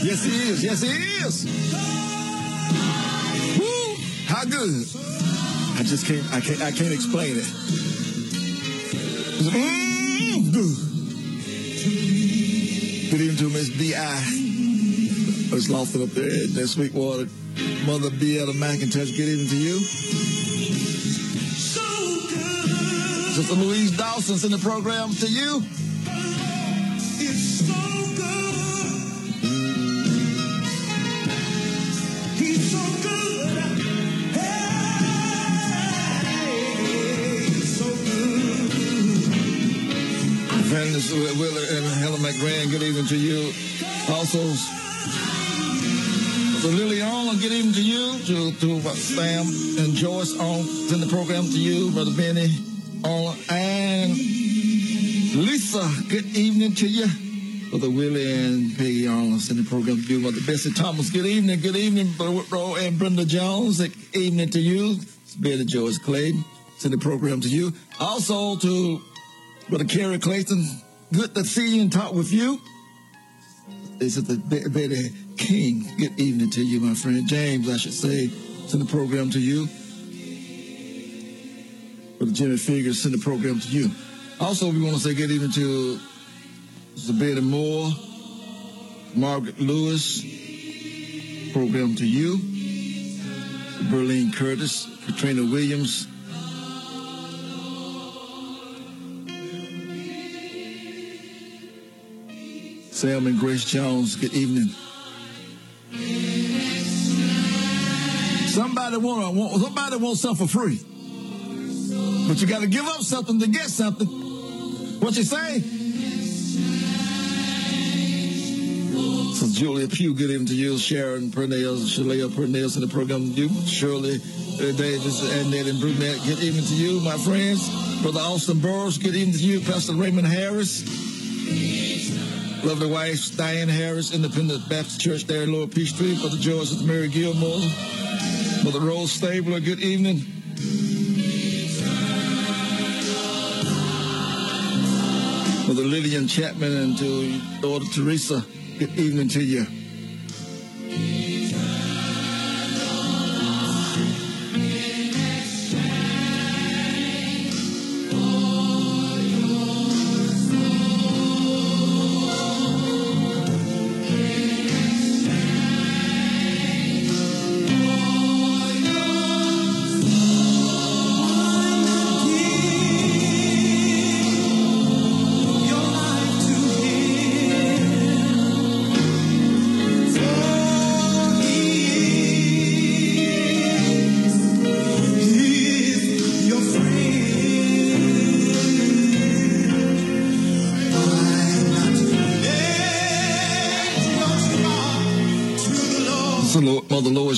Yes, he is. Yes, he is. Woo, how good. I just can't, I can't, I can't explain it. Mm, good. Good evening to Miss B.I. Miss Lawson up there at that Sweetwater. Mother B. out of McIntosh. Good evening to you. So good. Sister Louise Dawson's in the program to you. McGran, good evening to you. Also, to Lily Arnold, good evening to you. To, to Sam and Joyce on in the program to you, Brother Benny Arnold, and Lisa, good evening to you. Brother Willie and Peggy Arnold in the program to you. Brother Bessie Thomas, good evening. Good evening, Brother Whitrow and Brenda Jones, good evening to you. It's Joyce Clayton, in the program to you. Also to Brother Kerry Clayton, good to see you and talk with you. This is the Be- Betty King. Good evening to you, my friend. James, I should say, send the program to you. Brother Jimmy Figures, send the program to you. Also, we want to say good evening to Zabetta Moore, Margaret Lewis, program to you. Berlene Curtis, Katrina Williams, Sam and Grace Jones, good evening. Somebody want, somebody wants something for free. But you gotta give up something to get something. What you say? So Julia Pugh, good evening to you. Sharon Pernell, Shalea Pernell in the program you. Shirley uh, Davis and Ned and Brunette, good evening to you, my friends. Brother Austin Burrows, good evening to you. Pastor Raymond Harris. Lovely wife, Diane Harris, Independent Baptist Church there in Lower Peachtree. Brother George and Mary Gilmore. Brother Rose Stabler, good evening. Brother Lillian Chapman and to daughter Teresa, good evening to you.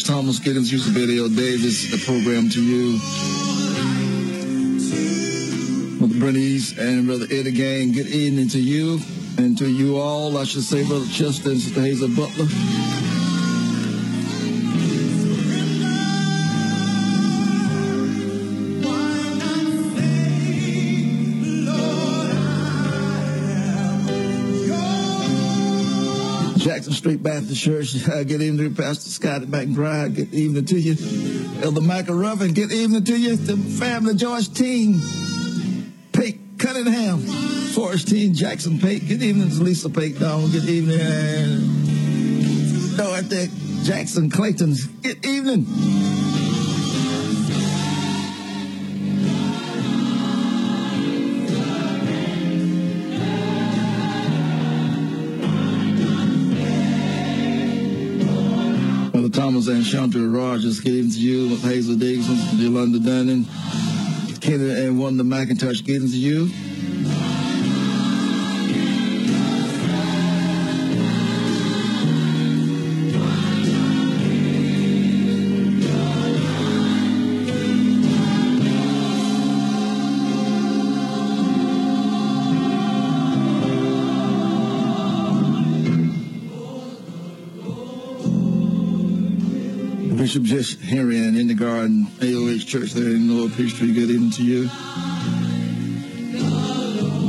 Thomas, Giddens, Yusuf Video Davis, the program to you. Mother Bernice and Brother Eddie Gang, good evening to you. And to you all, I should say, Brother Chester and Sister Hazel Butler. Street Baptist Church. Good evening Pastor Scott McBride. Good evening to you. Elder Michael Ruffin. Good evening to you. The family George Team. Pate Cunningham. Forrest Team Jackson Pate. Good evening to Lisa Pate Down. Good evening. Dorothy Jackson Clayton. Good evening. Thomas and Chandra Rogers, evening to you. Hazel Dixon, Yolanda Dunning, Kenny and Wanda McIntosh, evening to you. Bishop Jess Henry and in the garden, AOH Church there in Lower Peachtree. Good evening to you.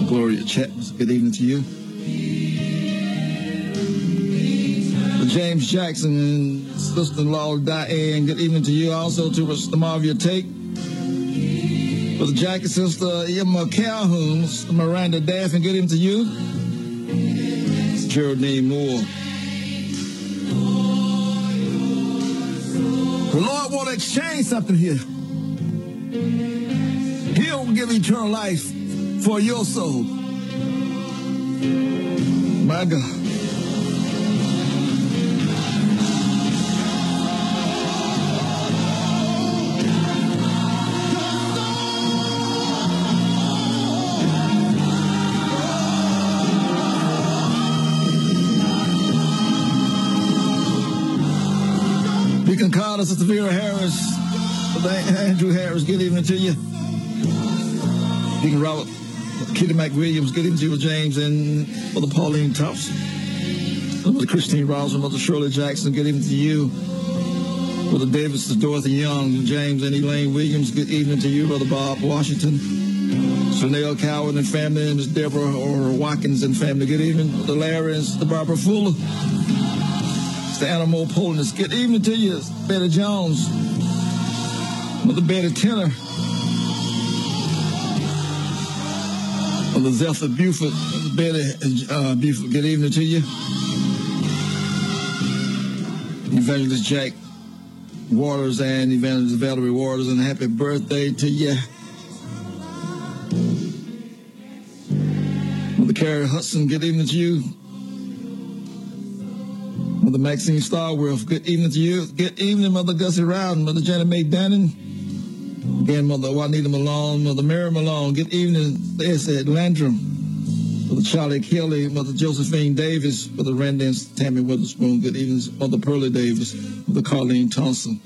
Gloria Chapman, good evening to you. James Jackson and sister-in-law Diane, good evening to you. Also to Mr. Marvia Tate. For the Jackie sister Emma Calhoun, Miranda Daffin, good evening to you. Geraldine Moore. The Lord want to exchange something here. He'll give eternal life for your soul. My God. Call Sister Vera Harris, Andrew Harris. Good evening to you. Deacon Robert, Kitty McWilliams. Good evening to you, James, and Mother Pauline Thompson. Mother Christine Ross, Mother Shirley Jackson. Good evening to you. Brother Davis, Dorothy Young, James, and Elaine Williams. Good evening to you, Brother Bob Washington. Chanel Coward and family, Miss Deborah or Watkins and family. Good evening. Brother Larry and Sister Barbara Fuller. Mr. Animal pulling Polinus. Good evening to you, Betty Jones. Mother Betty Tenor. Mother Zephyr Buford. Betty uh, Buford. Good evening to you. Evangelist Jack Waters and Evangelist Valerie Waters, and happy birthday to you. Mother Carrie Hudson, good evening to you. Mother Maxine Starworth, good evening to you. Good evening, Mother Gussie Rowden, Mother Janet Mae Dannon. Again, Mother Juanita Malone, Mother Mary Malone, good evening, said Landrum. Mother Charlie Kelly, Mother Josephine Davis, Mother Randy and Tammy Witherspoon, good evening, Mother Pearlie Davis, Mother Colleen Thompson.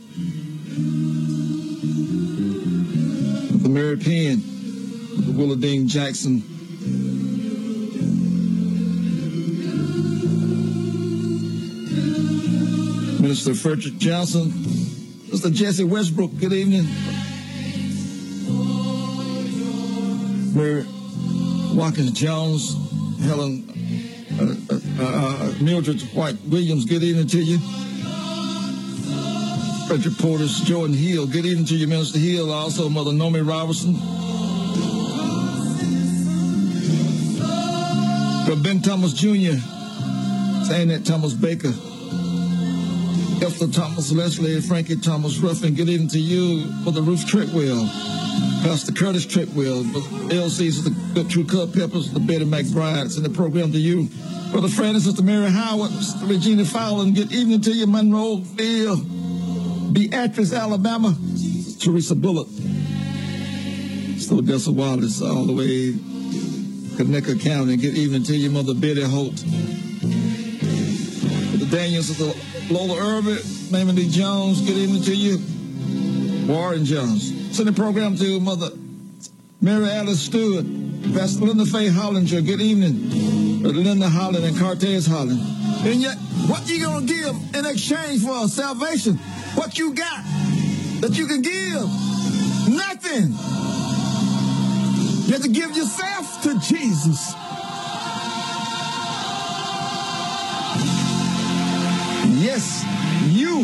Mother Mary Penn, Mother Willa Dean Jackson, Minister Frederick Johnson, Mr. Jesse Westbrook, good evening. Mary Watkins Jones, Helen uh, uh, uh, Mildred White Williams, good evening to you. Frederick Porter's Jordan Hill, good evening to you, Minister Hill. Also, Mother Nomi Robertson. Brother Ben Thomas Jr., saying that Thomas Baker. Esther Thomas Leslie, Frankie Thomas Ruffin, good evening to you, Brother Ruth Trickwell, Pastor Curtis Trickwell, LC's the True Cut Peppers, the Betty McBride, in the program to you. Brother Fred and Sister Mary Howard, Sister Regina Fowler, good evening to you, Monroeville, Beatrice, Alabama, Teresa Bullock, Sister Odessa Wallace, all the way Conecuh County, good evening to you, Mother Betty Holt, Brother Daniel, Sister Lola Irvin, Mamie D. Jones, good evening to you. Warren Jones. Send the program to Mother Mary Alice Stewart, Pastor Linda Faye Hollinger, good evening. Brother Linda Holland and Cortez Holland. And yet, what you gonna give in exchange for salvation? What you got that you can give? Nothing. You have to give yourself to Jesus. Yes, you,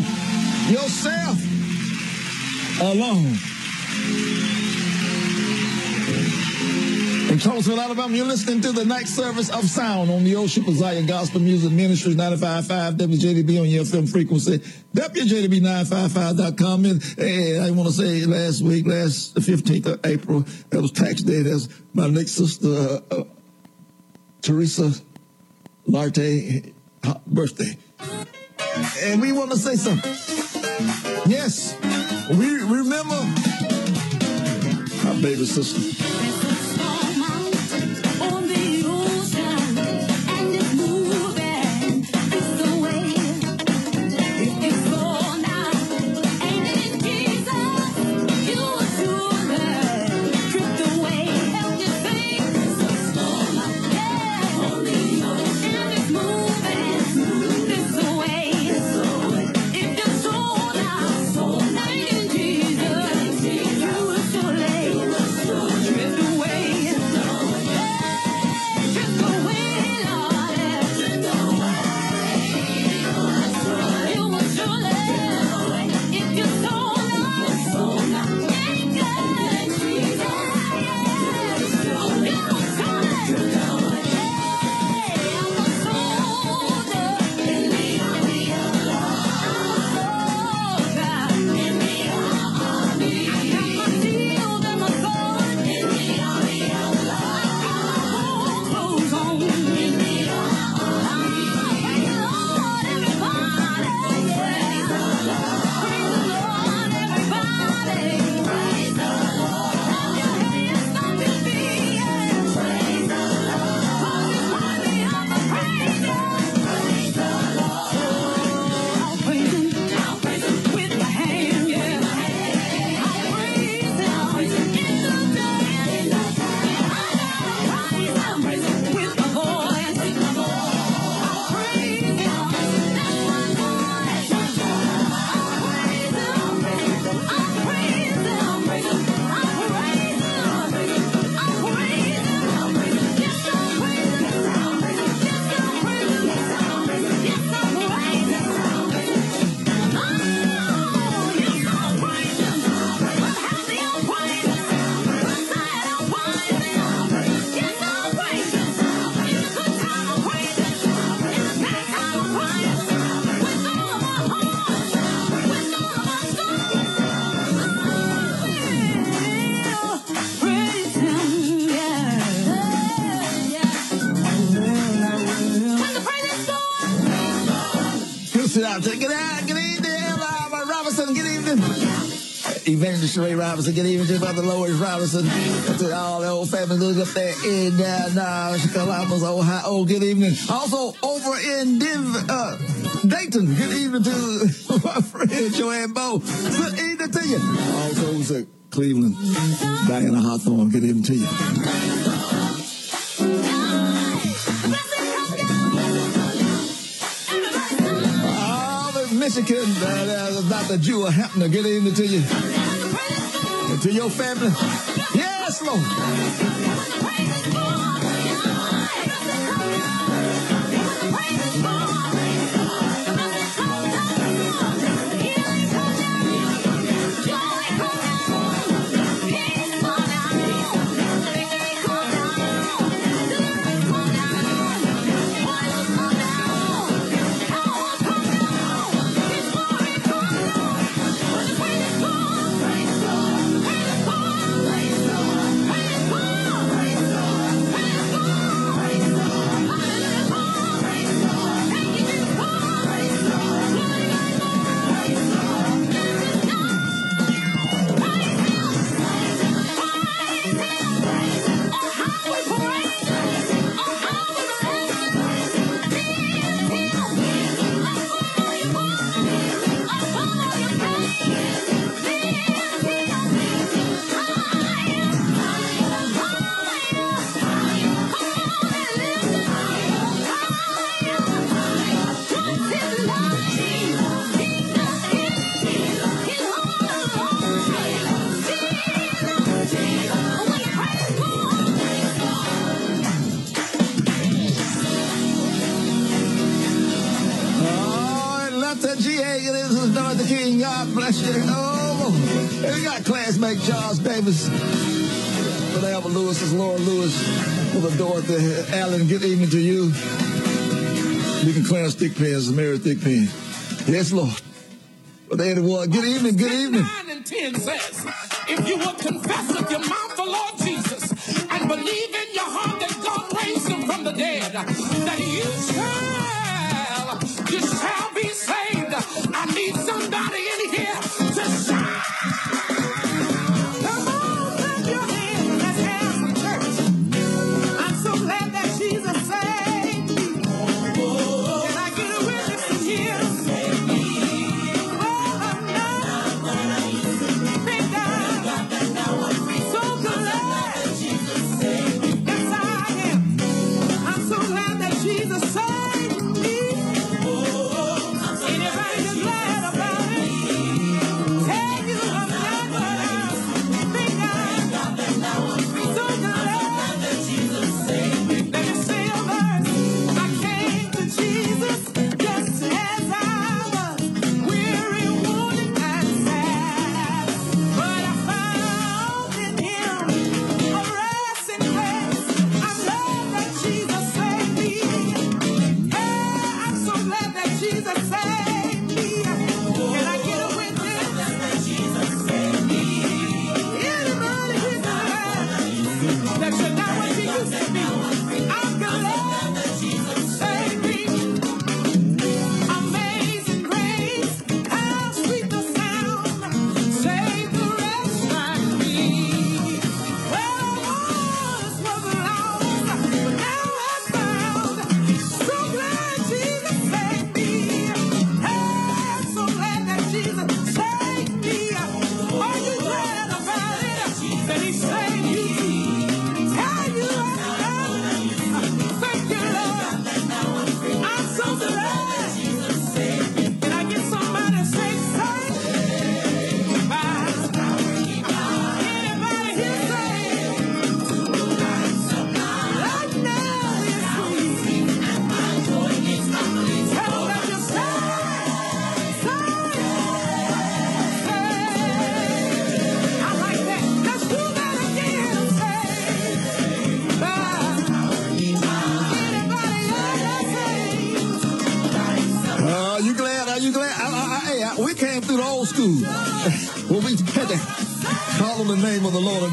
yourself, alone. In Tulsa, Alabama, you're listening to the night service of sound on the Old Ship of Zion Gospel Music Ministries 95.5 WJDB on your FM frequency, WJDB955.com. And hey, I want to say last week, last the 15th of April, that was tax day. That's my next sister, uh, uh, Teresa Larte, uh, birthday. And we want to say something. Yes, we remember our baby sister. Evangelist Ray Robinson. Good evening to Brother Lois Robinson. To all the old family look up there in uh, North Columbus, Ohio. Good evening. Also over in Div, uh, Dayton. Good evening to my friend Joanne Bow. Good evening to you. Also to Cleveland, Diana Hawthorne. Good evening to you. Michigan, uh, Dr. Jewel Hampton, good evening to get into you. And to your family. Yes, Lord. Diego is Dorothy King. God bless you. Oh, we got classmate Charles Davis with Albert Lewis. is Laura Lewis with Dorothy Allen. Good evening to you. We can cleanse thick pins, Mary thick pins. Yes, Lord. But well, anyone, good evening, good evening. 9 and 10 says, if you will confess with your mouth the Lord Jesus and believe in your heart that God raised him from the dead, that you shall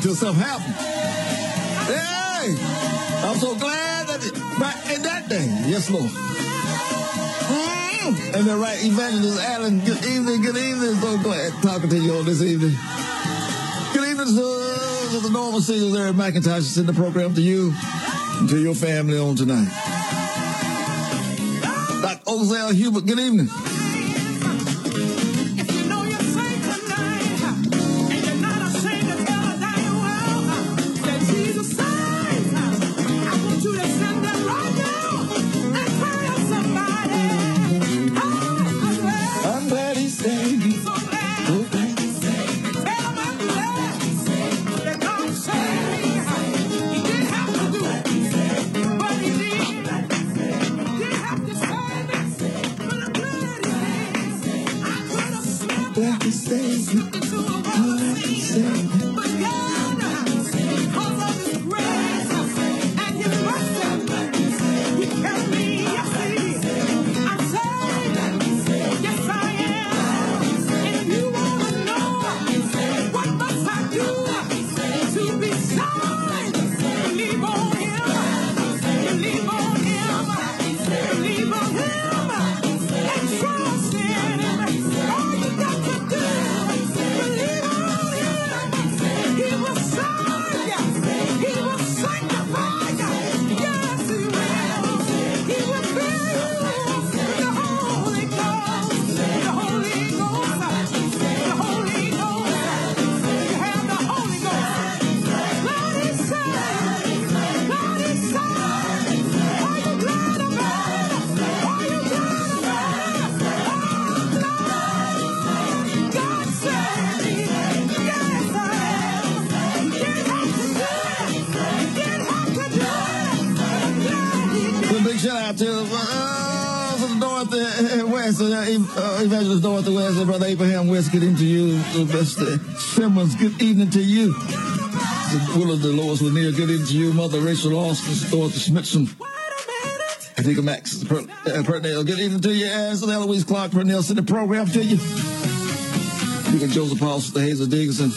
until something happened. Hey, I'm so glad that it, right in that day. Yes, Lord. Mm-hmm. And then right, Evangelist Allen, good evening, good evening. So glad talking to you all this evening. Good evening to, the normal singers, Larry McIntosh. Send the program to you and to your family on tonight. Dr. Ozell Hubert, good evening. Good evening to you. Uh, Mr. Simmons, good evening to you. Willow Dolores Lanier, good evening to you. Mother Rachel Austin, Dorothy Smithson. I think Max per, uh, Pernell, good evening to you. And Eloise Clark Pernell, send the program to you. Deacon Joseph Paul, Sister Hazel Dickinson.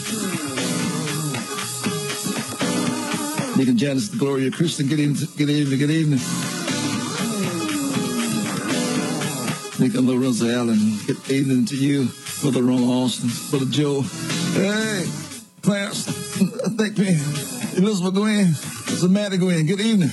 Deacon Janice the Gloria Christian, good evening, good evening, good evening. Deacon Lorenzo Allen, good evening to you. Brother Ron Austin, Brother Joe. Hey, Clarence, thank me. Elizabeth Gwen, Samantha Gwen, good evening.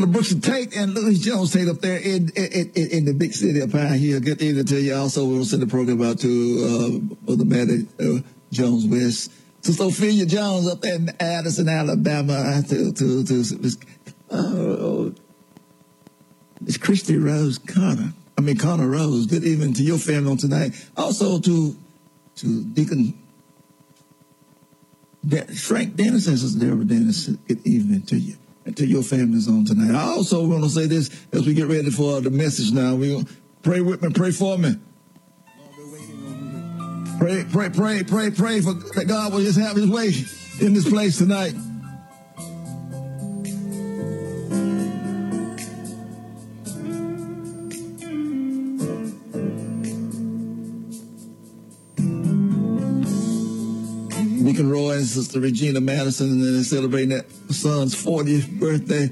Brother Brooks Tate and Louis Jones Tate up there in, in, in, in the big city of Pine Hill. Good evening to you. Also, we'll send the program out to uh, Brother uh, Jones West. To Sophia Jones up in Addison, Alabama. To, to, to uh, Miss Christy Rose Connor. I mean, Connor Rose. Good evening to your family on tonight. Also to to Deacon De- Frank Dennis and Sister Deborah Dennis. Good evening to you to your families on tonight. I also want to say this as we get ready for the message now. We pray with me, pray for me. Pray, pray, pray, pray, pray for that God will just have his way in this place tonight. Sister Regina Madison, and then celebrating that son's 40th birthday.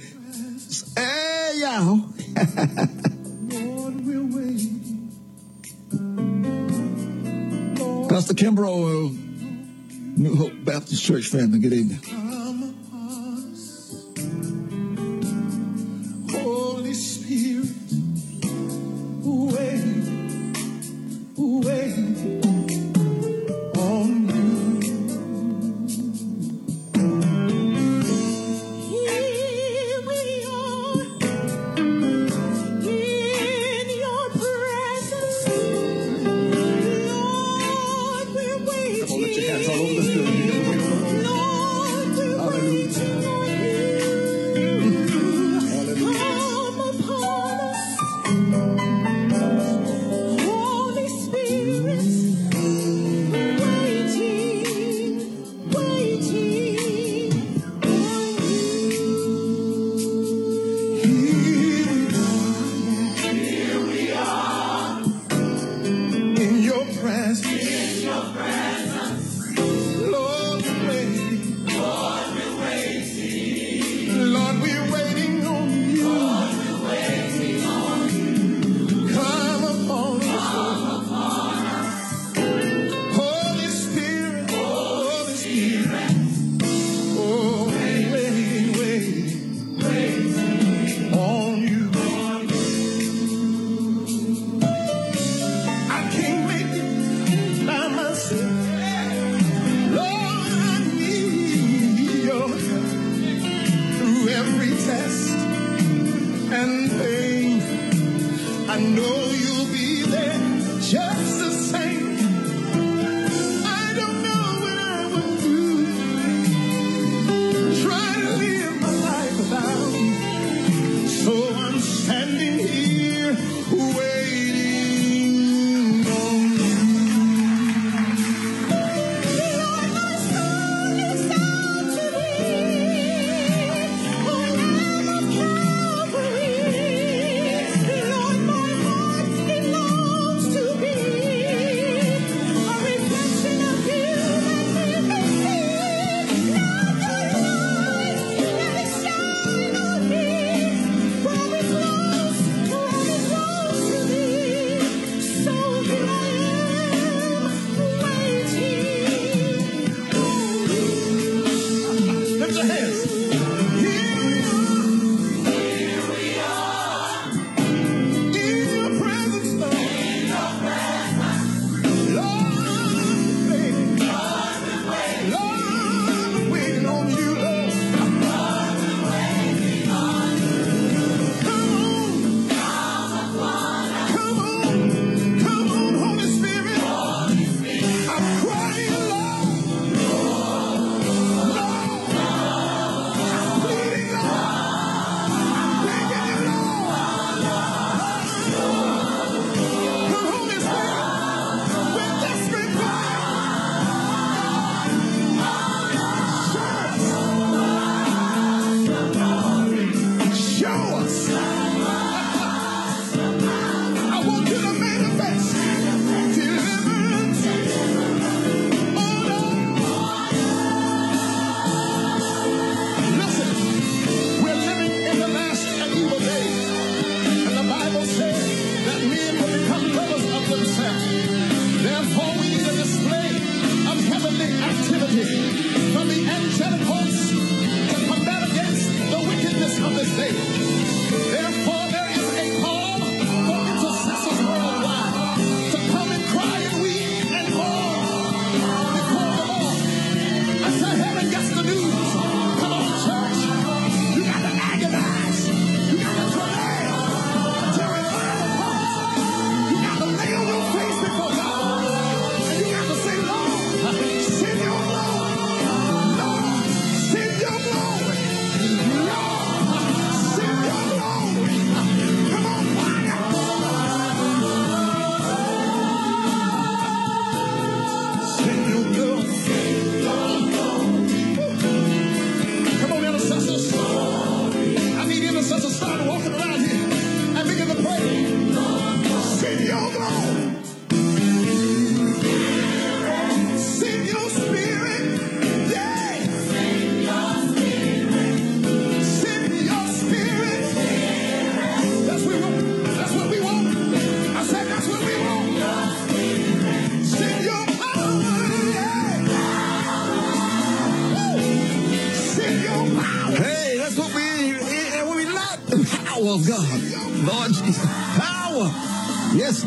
Hey, y'all. Pastor Kimbrough, New Hope Baptist Church family, good evening.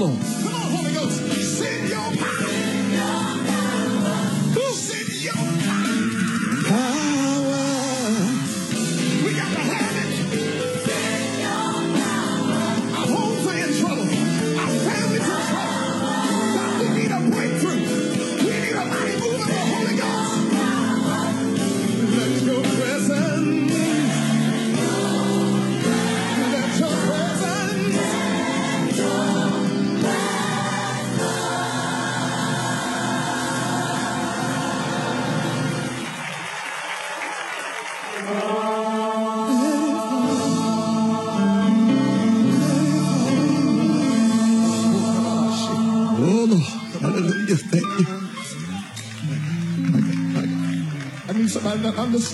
Influence.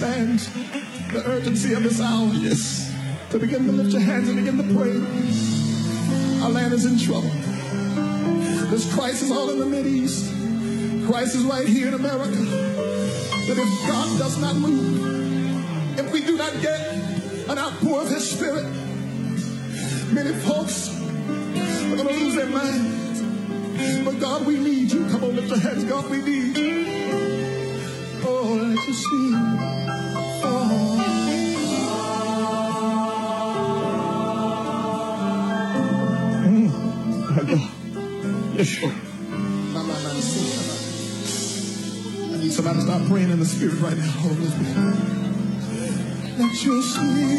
understand the urgency of this hour. Yes. To begin to lift your hands and begin to pray. Our land is in trouble. This crisis all in the Mideast. Crisis right here in America. That if God does not move, Spirit right now, Holy Spirit. Let your spirit.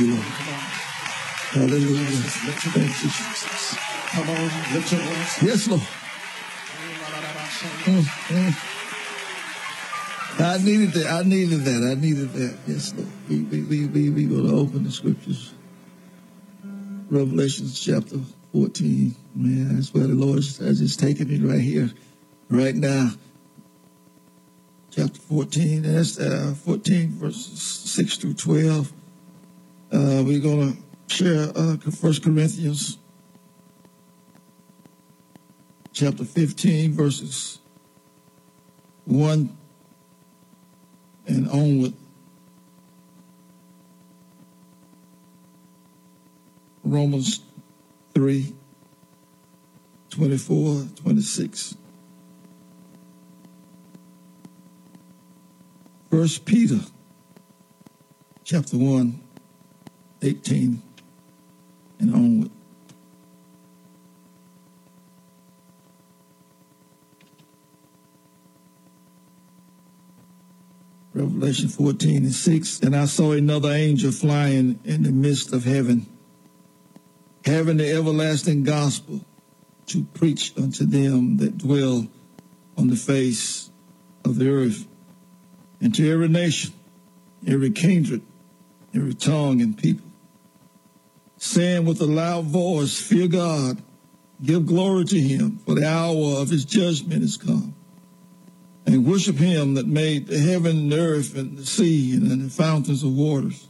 you, Lord. Hallelujah. Thank you, Jesus. Come on, lift your voice. Yes, Lord. Mm, mm. I needed that. I needed that. I needed that. Yes, Lord. We we we we we gonna open the scriptures. Revelation chapter 14. Man, that's where the Lord has is taking me right here, right now. Chapter 14, and that's uh, 14 verses 6 through 12. Uh, we're going to share uh, 1 Corinthians chapter 15, verses 1 and onward. Romans 3 24, 26. 1 Peter chapter 1 18 and onward. Revelation 14 and 6. And I saw another angel flying in the midst of heaven, having the everlasting gospel to preach unto them that dwell on the face of the earth, and to every nation, every kindred, every tongue and people saying with a loud voice, Fear God, give glory to him, for the hour of his judgment is come. And worship him that made the heaven and the earth and the sea and the fountains of waters.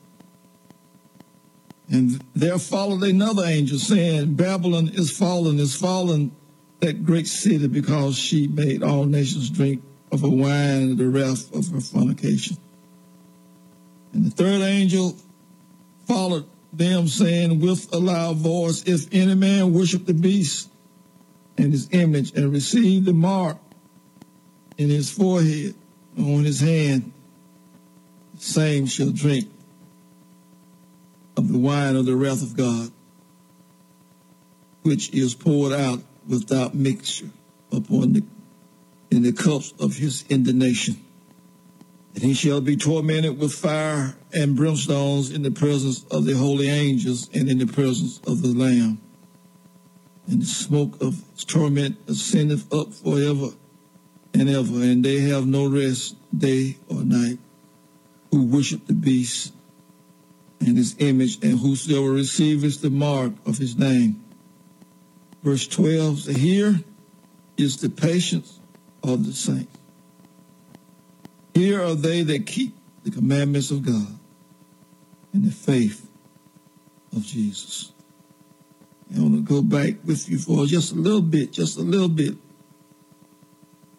And there followed another angel saying, Babylon is fallen, is fallen, that great city, because she made all nations drink of her wine and the wrath of her fornication. And the third angel followed them, saying with a loud voice, If any man worship the beast and his image and receive the mark in his forehead, or on his hand, the same shall drink of the wine of the wrath of God, which is poured out without mixture upon the in the cups of his indignation. And he shall be tormented with fire and brimstones in the presence of the holy angels and in the presence of the Lamb. And the smoke of his torment ascendeth up forever and ever, and they have no rest day or night who worship the beast and his image, and whosoever receiveth the mark of his name. Verse 12, so here is the patience of the saints. Here are they that keep the commandments of God and the faith of Jesus. I want to go back with you for just a little bit, just a little bit.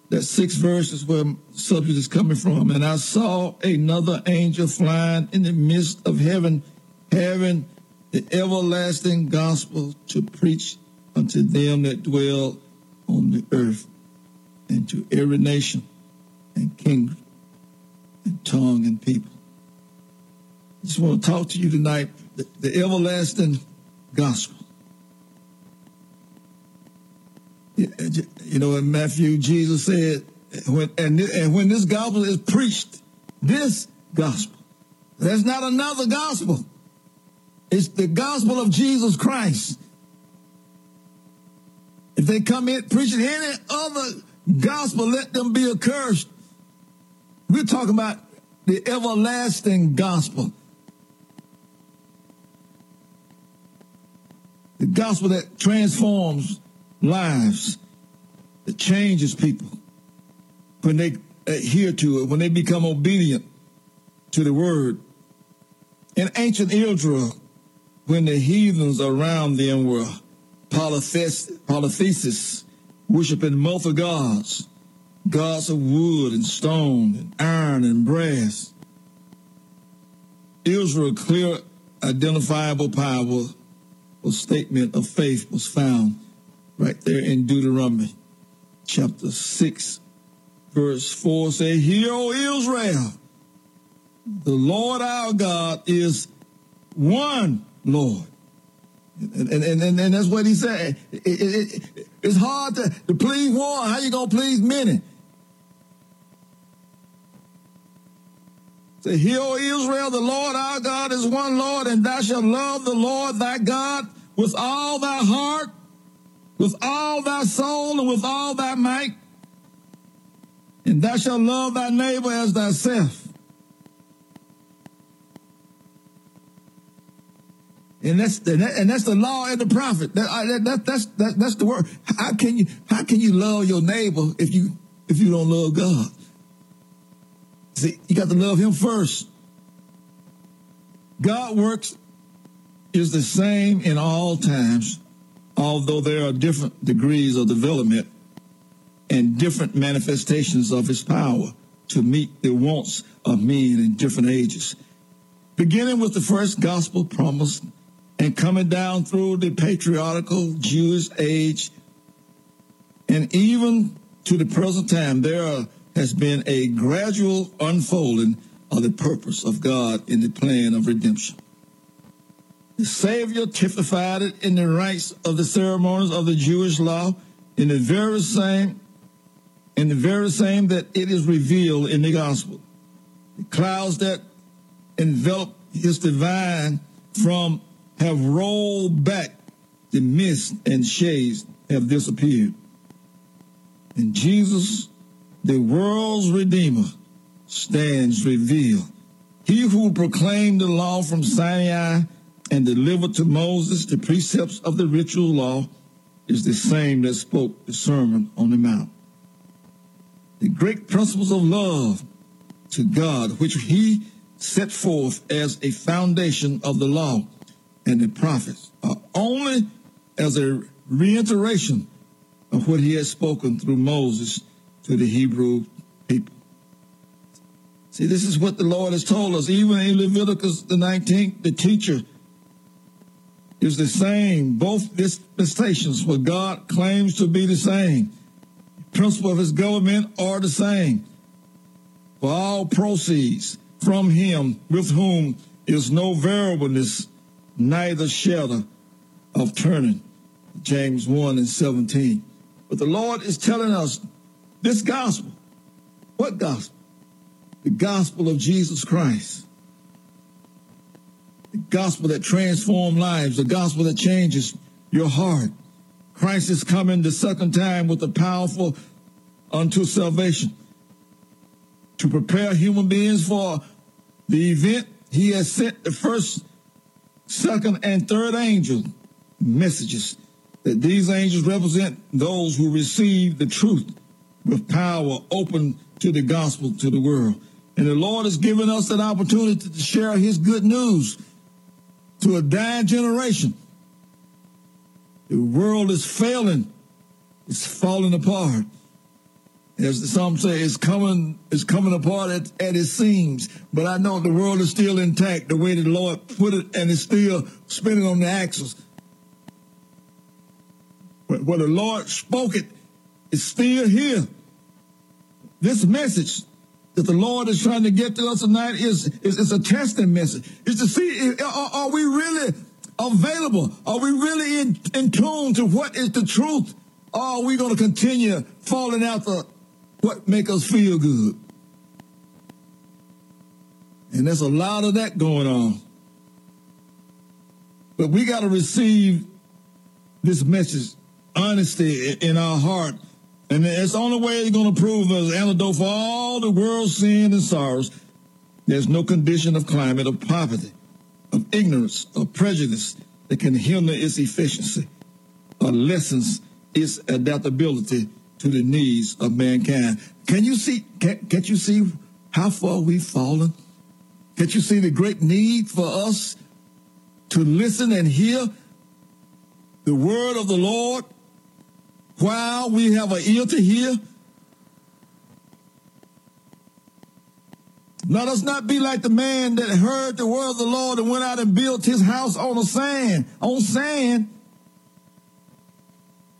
That six verses where the subject is coming from. And I saw another angel flying in the midst of heaven, having the everlasting gospel to preach unto them that dwell on the earth and to every nation and kingdom and tongue and people. I just want to talk to you tonight the, the everlasting gospel. You know, in Matthew, Jesus said, when, and, and when this gospel is preached, this gospel, there's not another gospel. It's the gospel of Jesus Christ. If they come in preaching any other gospel, let them be accursed. We're talking about the everlasting gospel. The gospel that transforms lives, that changes people when they adhere to it, when they become obedient to the word. In ancient Israel, when the heathens around them were polytheists, worshiping multiple gods, gods of wood and stone and iron and brass. Israel clear identifiable power or statement of faith was found right there in Deuteronomy chapter 6 verse 4 say, Hear, O Israel, the Lord our God is one Lord. And, and, and, and that's what he said. It, it, it, it's hard to, to please one. How you going to please many? Say, Hear, Israel, the Lord our God is one Lord, and thou shalt love the Lord thy God with all thy heart, with all thy soul, and with all thy might. And thou shalt love thy neighbor as thyself. And that's the, and that's the law and the prophet. That, that, that, that's that, that's the word. How can you how can you love your neighbor if you if you don't love God? See, you got to love Him first. God works is the same in all times, although there are different degrees of development and different manifestations of His power to meet the wants of men in different ages. Beginning with the first gospel promise and coming down through the patriarchal Jewish age and even to the present time, there are, has been a gradual unfolding of the purpose of God in the plan of redemption. The Savior typified it in the rites of the ceremonies of the Jewish law in the very same in the very same that it is revealed in the gospel. The clouds that envelop his divine from have rolled back. The mist and shades have disappeared. And Jesus, the world's Redeemer, stands revealed. He who proclaimed the law from Sinai and delivered to Moses the precepts of the ritual law is the same that spoke the Sermon on the Mount. The great principles of love to God, which he set forth as a foundation of the law and the prophets, are only as a reiteration of what he had spoken through Moses to the Hebrew people. See, this is what the Lord has told us. Even in Leviticus the 19th, the teacher is the same. Both dispensations where God claims to be the same. The principle of his government are the same. For all proceeds from him with whom is no variableness, neither shadow of turning. James 1 and 17. But the Lord is telling us this gospel. What gospel? The gospel of Jesus Christ. The gospel that transforms lives, the gospel that changes your heart. Christ is coming the second time with the powerful unto salvation to prepare human beings for the event. He has sent the first, second, and third angel messages that these angels represent those who receive the truth with power open to the gospel to the world. And the Lord has given us that opportunity to share his good news to a dying generation. The world is failing. It's falling apart. As some say, it's coming, it's coming apart at, at its seams. But I know the world is still intact the way the Lord put it, and it's still spinning on the axles. Where the Lord spoke it, it's still here. This message that the Lord is trying to get to us tonight is, is, is a testing message. It's to see, are, are we really available? Are we really in, in tune to what is the truth? Or are we going to continue falling the what make us feel good? And there's a lot of that going on. But we got to receive this message honesty in our heart. And it's the only way it's going to prove as antidote for all the world's sin and sorrows. There's no condition of climate, of poverty, of ignorance, of prejudice that can hinder its efficiency or lessens its adaptability to the needs of mankind. Can you see, can, can't you see how far we've fallen? Can't you see the great need for us to listen and hear the word of the Lord while we have an ear to hear. Let us not be like the man that heard the word of the Lord and went out and built his house on the sand, on sand.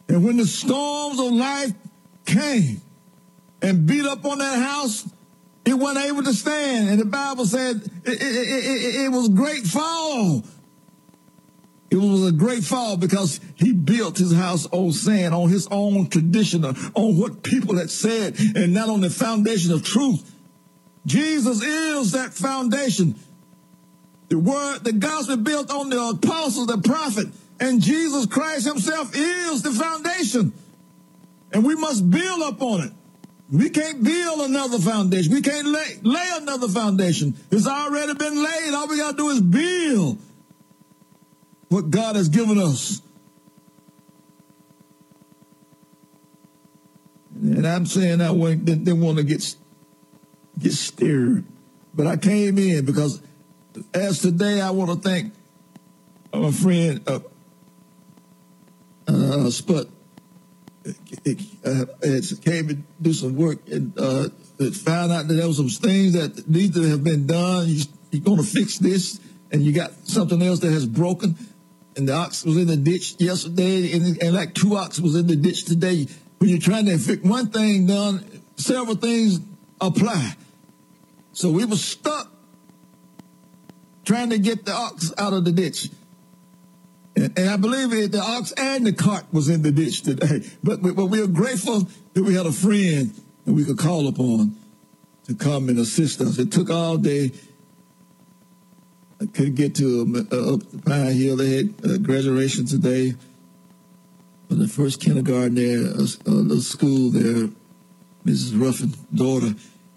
And when the storms of life came and beat up on that house, it wasn't able to stand. And the Bible said it, it, it, it was great fall. It was a great fall because he built his house on sand, on his own tradition, on what people had said, and not on the foundation of truth. Jesus is that foundation. The word, the gospel built on the apostles, the prophet, and Jesus Christ himself is the foundation. And we must build up on it. We can't build another foundation. We can't lay, lay another foundation. It's already been laid. All we got to do is build what God has given us. And I'm saying that way they, they want to get get stirred. But I came in because as today I want to thank my friend uh, uh, Sput. It, uh, came to do some work and uh, found out that there was some things that need to have been done. You, you're going to fix this, and you got something else that has broken and the ox was in the ditch yesterday, and, and like two ox was in the ditch today. When you're trying to fix one thing done, several things apply. So we were stuck trying to get the ox out of the ditch. And, and I believe it, the ox and the cart was in the ditch today. But, but we are grateful that we had a friend that we could call upon. to come and assist us. It took all day. I couldn't get to up the Pine Hill. They had uh, graduation today for the first kindergarten there, a, the school there, Mrs. Ruffin's daughter.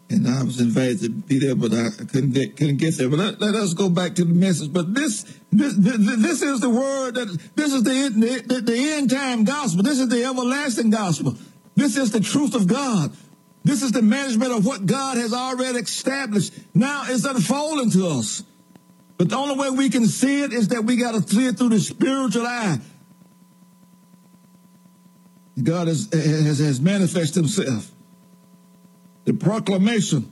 And I was invited to be there, but I couldn't get couldn't get there. But let, let us go back to the message. But this this this, this is the word that this is the, the the end time gospel. This is the everlasting gospel. This is the truth of God. This is the management of what God has already established. Now it's unfolding to us. But the only way we can see it is that we got to see it through the spiritual eye. God has, has, has manifested himself. The proclamation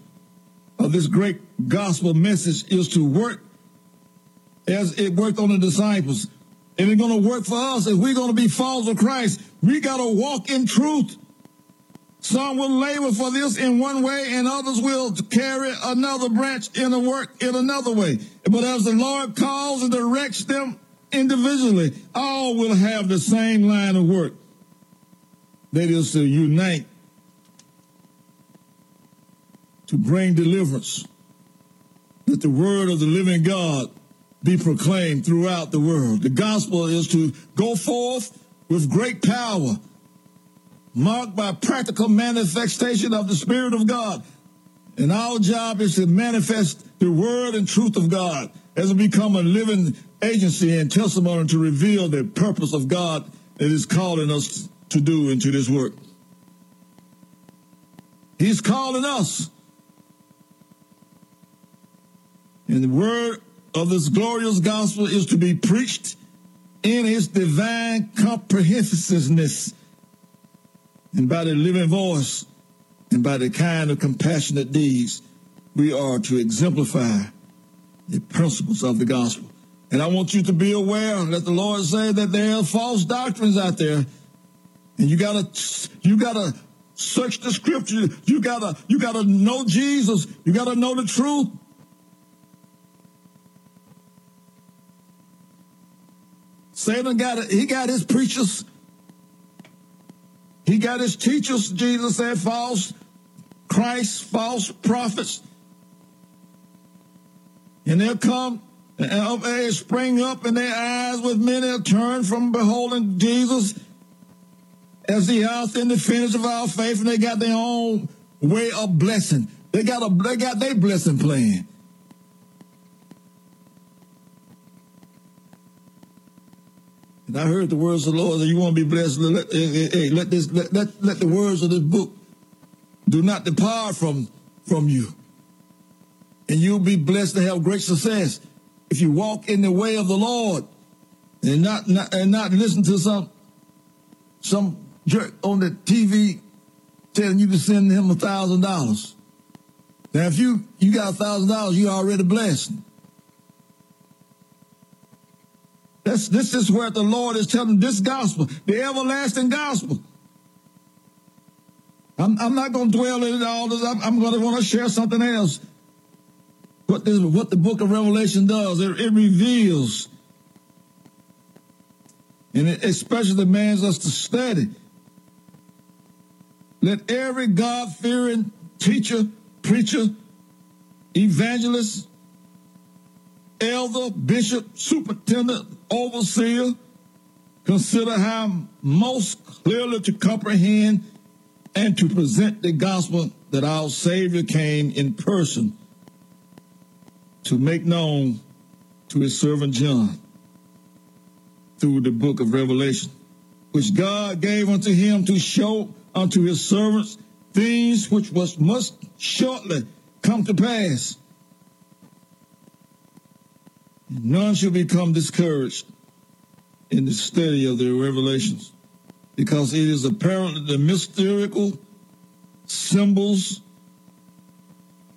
of this great gospel message is to work as it worked on the disciples. And it's going to work for us if we're going to be followers of Christ. We got to walk in truth. Some will labor for this in one way, and others will carry another branch in a work in another way. But as the Lord calls and directs them individually, all will have the same line of work. That is to unite, to bring deliverance. That the word of the living God be proclaimed throughout the world. The gospel is to go forth with great power marked by practical manifestation of the Spirit of God. And our job is to manifest the word and truth of God as it become a living agency and testimony to reveal the purpose of God that is calling us to do into this work. He's calling us. And the word of this glorious gospel is to be preached in its divine comprehensiveness and by the living voice and by the kind of compassionate deeds we are to exemplify the principles of the gospel. And I want you to be aware, let the Lord say that there are false doctrines out there. And you gotta, you gotta search the scripture. You gotta, you gotta know Jesus. You gotta know the truth. Satan got. He got his preachers he got his teachers, Jesus said, false Christ, false prophets. And they'll come and they spring up in their eyes with many turn from beholding Jesus as the author and the finish of our faith, and they got their own way of blessing. They got a they got their blessing plan. And I heard the words of the Lord that you want to be blessed. Let, hey, hey, let this let, let, let the words of this book do not depart from from you. And you'll be blessed to have great success if you walk in the way of the Lord and not, not and not listen to some some jerk on the TV telling you to send him a thousand dollars. Now, if you you got a thousand dollars, you're already blessed. This, this is where the Lord is telling this gospel, the everlasting gospel. I'm, I'm not going to dwell in it all. This. I'm, I'm going to want to share something else. What, this, what the book of Revelation does, it, it reveals, and it especially demands us to study. Let every God fearing teacher, preacher, evangelist, elder, bishop, superintendent, overseer, consider how most clearly to comprehend and to present the gospel that our Savior came in person to make known to his servant John through the book of Revelation, which God gave unto him to show unto his servants things which was must shortly come to pass. None shall become discouraged in the study of the revelations because it is apparently the mystical symbols,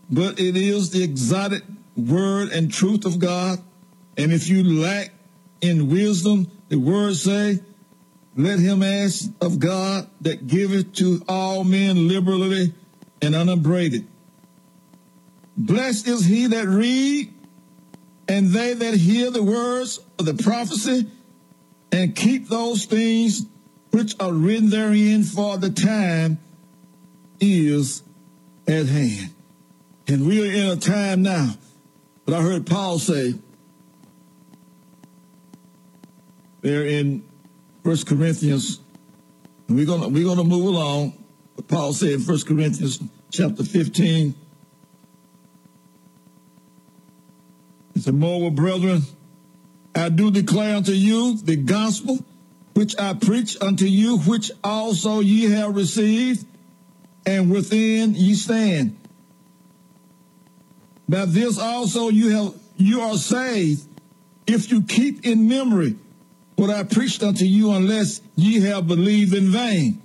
but it is the exotic word and truth of God. And if you lack in wisdom, the word say, let him ask of God that giveth to all men liberally and unabraded. Blessed is he that read and they that hear the words of the prophecy and keep those things which are written therein for the time is at hand. And we are in a time now, but I heard Paul say, there in First Corinthians, we're gonna we're gonna move along. Paul said in First Corinthians chapter 15, he said, Moreover, brethren, I do declare unto you the gospel which I preach unto you, which also ye have received, and within ye stand. By this also you have you are saved, if you keep in memory what I preached unto you, unless ye have believed in vain.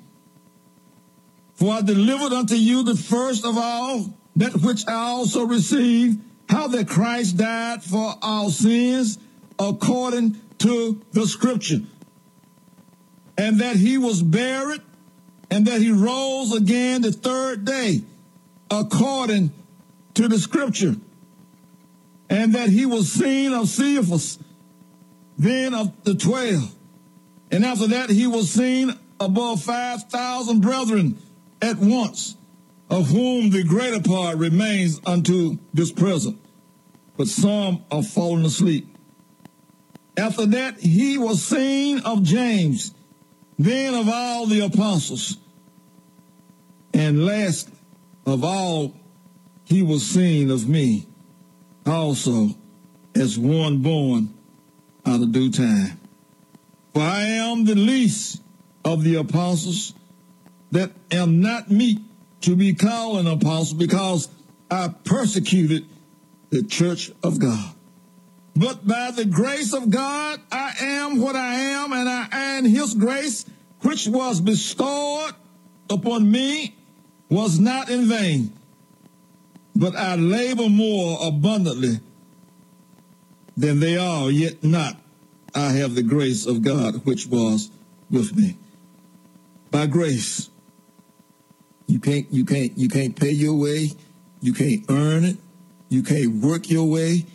For I delivered unto you the first of all that which I also received, how that Christ died for our sins according to the scripture, and that he was buried, and that he rose again the third day according to the scripture, and that he was seen of Cephas, then of the twelve. And after that, he was seen above 5,000 brethren at once, of whom the greater part remains unto this present, but some are fallen asleep. After that, he was seen of James, then of all the apostles. And last of all, he was seen of me also as one born out of due time. For I am the least of the apostles that am not meet to be called an apostle because I persecuted the church of God. But by the grace of God, I am what I am, and I and his grace, which was bestowed upon me, was not in vain. But I labor more abundantly than they are, yet not I have the grace of God which was with me. By grace. You can't you can't you can't pay your way, you can't earn it, you can't work your way.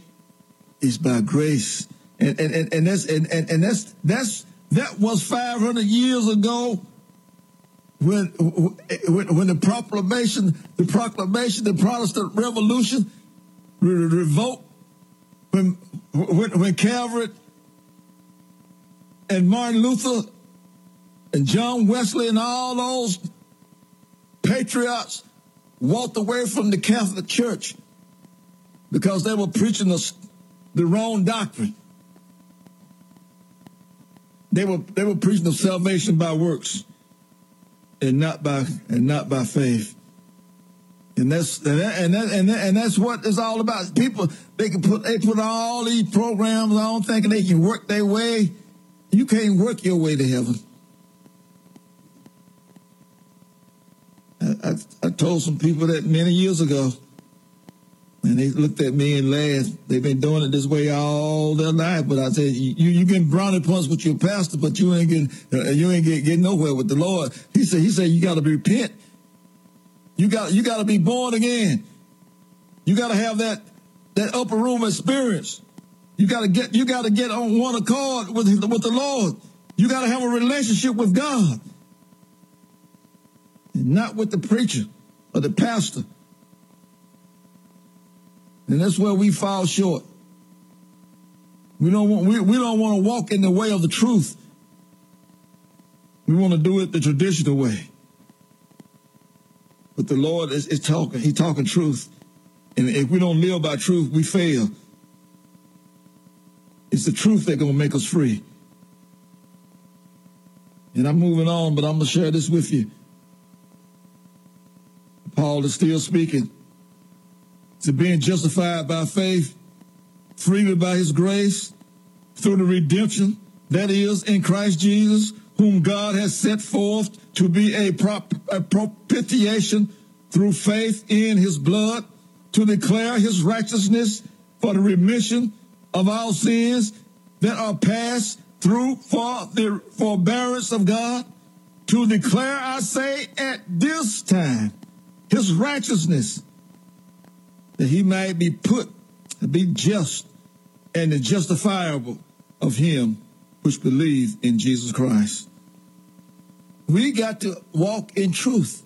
It's by grace. And and, and, and that's and, and, and that's that's that was five hundred years ago when, when when the proclamation, the proclamation, the Protestant Revolution, re- revolt, when when, when Calvin and Martin Luther and John Wesley and all those patriots walked away from the Catholic Church because they were preaching the, the wrong doctrine. They were they were preaching of salvation by works and not by and not by faith. And that's and that, and that, and, that, and that's what it's all about. People they can put they put all these programs on thinking they can work their way. You can't work your way to heaven. I, I, told some people that many years ago, and they looked at me and laughed. They've been doing it this way all their life. But I said, you you getting brownie points with your pastor, but you ain't getting uh, you ain't get, getting nowhere with the Lord. He said he said you got to repent. You got you got to be born again. You got to have that that upper room experience. You got to get you got to get on one accord with with the Lord. You got to have a relationship with God, not with the preacher or the pastor. And that's where we fall short. We don't want we, we don't want to walk in the way of the truth. We want to do it the traditional way. But the Lord is, is talking. He's talking truth. And if we don't live by truth, we fail. It's the truth that's going to make us free. And I'm moving on, but I'm going to share this with you. Paul is still speaking. To being justified by faith, freely by his grace, through the redemption that is in Christ Jesus, whom God has set forth to be a, prop, a propitiation through faith in his blood, to declare his righteousness for the remission of our sins that are passed through for the forbearance of God, to declare, I say, at this time, his righteousness that he might be put, to be just and the justifiable of him which believe in Jesus Christ. We got to walk in truth.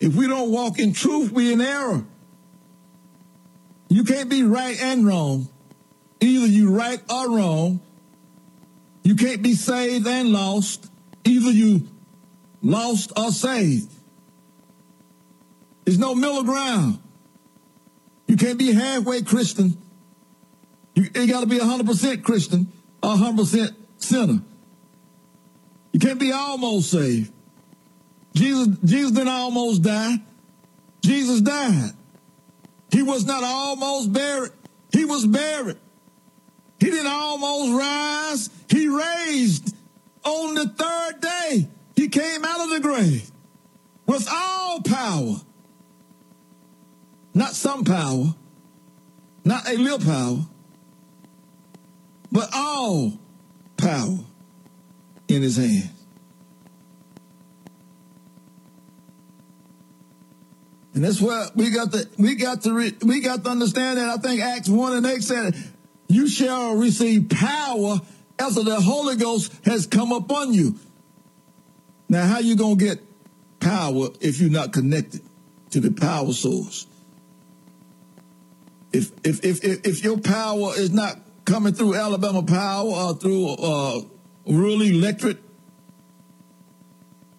If we don't walk in truth, we're in error. You can't be right and wrong. Either you right or wrong. You can't be saved and lost. Either you lost or saved. There's no middle ground. You can't be halfway Christian. You, you got to be 100% Christian or 100% sinner. You can't be almost saved. Jesus, Jesus didn't almost die. Jesus died. He was not almost buried. He was buried. He didn't almost rise. He raised on the third day. He came out of the grave with all power. Not some power, not a little power, but all power in his hand. And that's what we got to we got to re, we got to understand that. I think Acts one and eight said, "You shall receive power after the Holy Ghost has come upon you." Now, how you gonna get power if you're not connected to the power source? If if if if, your power is not coming through Alabama Power or through uh, rural electric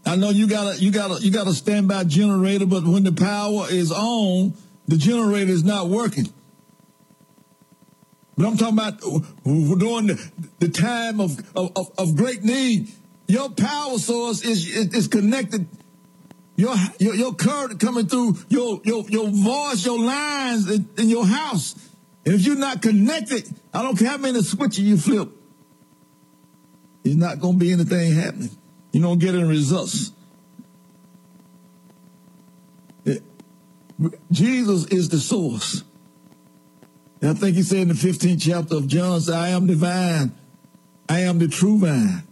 I know you gotta you gotta you gotta standby generator, but when the power is on, the generator is not working. But I'm talking about during the, the time of, of, of great need. Your power source is is connected. Your, your your current coming through your your your voice, your lines in, in your house. If you're not connected, I don't care how many switches you flip, there's not gonna be anything happening. You don't get any results. Jesus is the source. And I think he said in the 15th chapter of John, I am the vine. I am the true vine.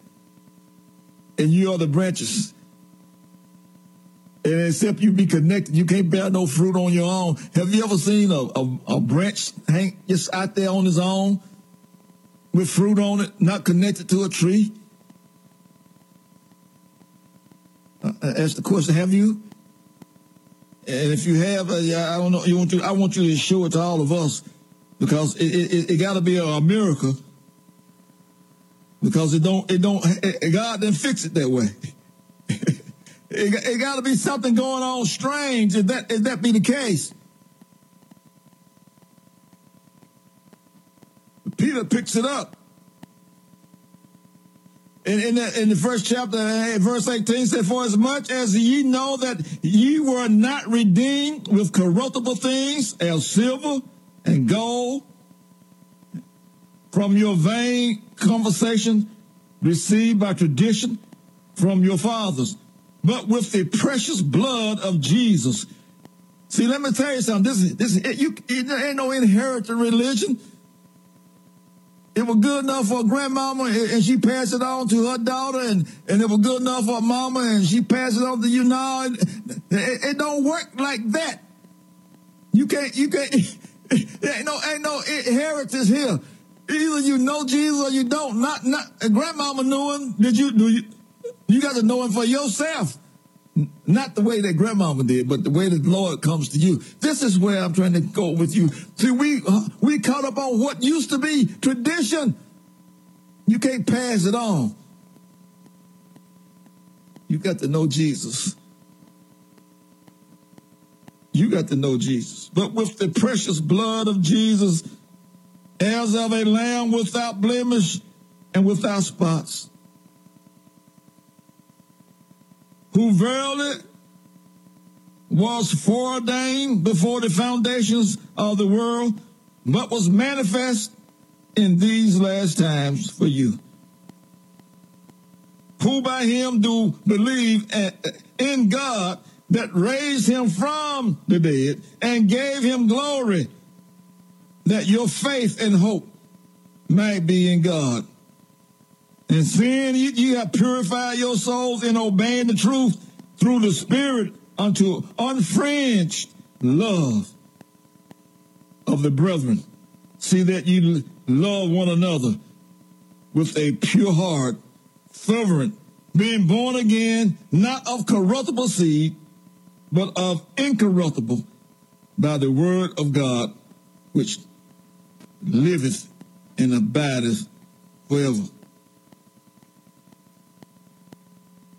And you are the branches. And except you be connected, you can't bear no fruit on your own. Have you ever seen a, a, a branch hang just out there on its own with fruit on it, not connected to a tree? uh, ask the question, have you? And if you have, uh, I don't know. You want to? I want you to show it to all of us because it it, it got to be a, a, miracle because it don't it don't it, God didn't fix it that way. it it got to be something going on strange if that if that be the case. Peter picks it up. In, in, the, in the first chapter, uh, verse 18 said, For as much as ye know that ye were not redeemed with corruptible things as silver and gold from your vain conversation received by tradition from your fathers, but with the precious blood of Jesus. See, let me tell you something. This is this is, you. It ain't no inherited religion. It was good enough for a grandmama and she passed it on to her daughter and, and it was good enough for a mama and she passed it on to you now. It, it, it don't work like that. You can't, you can't, ain't no, ain't no inheritance here. Either you know Jesus or you don't. Not, not, grandmama knew him. Did you, do you, you got to know him for yourself. Not the way that grandmama did, but the way that the Lord comes to you. This is where I'm trying to go with you. See, we uh, we caught up on what used to be tradition. You can't pass it on. You got to know Jesus. You got to know Jesus. But with the precious blood of Jesus, as of a lamb without blemish and without spots. Who verily was foreordained before the foundations of the world, but was manifest in these last times for you. Who by him do believe in God that raised him from the dead and gave him glory, that your faith and hope might be in God. And seeing you, you have purified your souls in obeying the truth through the Spirit unto unfringed love of the brethren. See that you love one another with a pure heart, fervent, being born again, not of corruptible seed, but of incorruptible by the word of God, which liveth and abideth forever.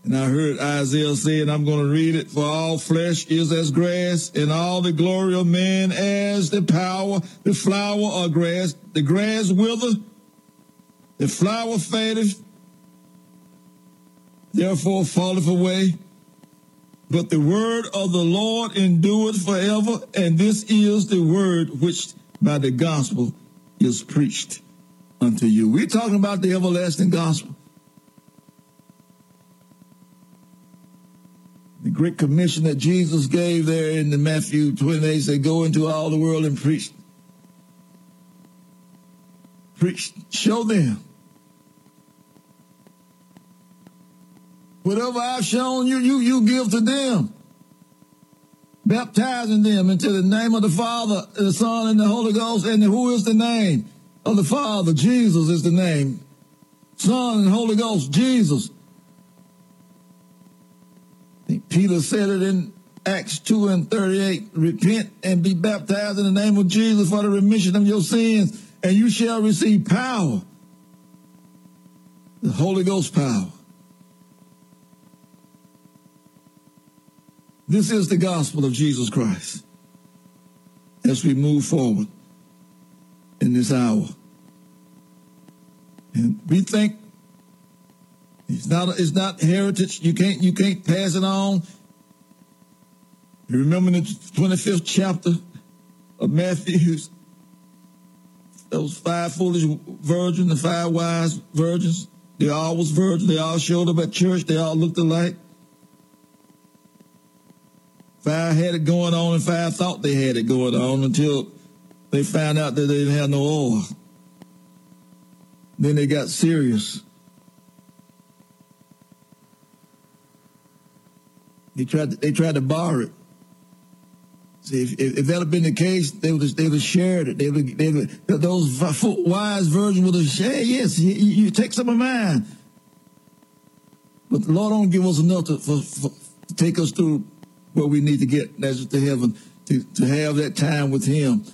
And I heard Isaiah say, and I'm going to read it, for all flesh is as grass, and all the glory of man as the power, the flower of grass. The grass wither, the flower fadeth, therefore falleth away. But the word of the Lord endureth forever, and this is the word which by the gospel is preached unto you. We're talking about the everlasting gospel. The great commission that Jesus gave there in the Matthew 28 said, Go into all the world and preach. Preach, show them. Whatever I've shown you, you, you give to them. Baptizing them into the name of the Father, the Son, and the Holy Ghost. And who is the name of the Father? Jesus is the name. Son and Holy Ghost, Jesus. Peter said it in Acts 2 and 38. Repent and be baptized in the name of Jesus for the remission of your sins, and you shall receive power. The Holy Ghost power. This is the gospel of Jesus Christ as we move forward in this hour. And we think it's not it's not heritage. You can't you can't pass it on. You remember the 25th chapter of Matthew's those five foolish virgins, the five wise virgins, they all was virgins, they all showed up at church, they all looked alike. Five had it going on and five thought they had it going on until they found out that they didn't have no oil. Then they got serious. They tried to, they tried to borrow it. See, if, if, if that had been the case, they would have, they would have shared it. They would, have, they would those wise virgins would have shared. Yes, you, you, take some of mine. But the Lord don't give us enough to, for, for, to take us through where we need to get, that's to heaven, to, to have that time with Him.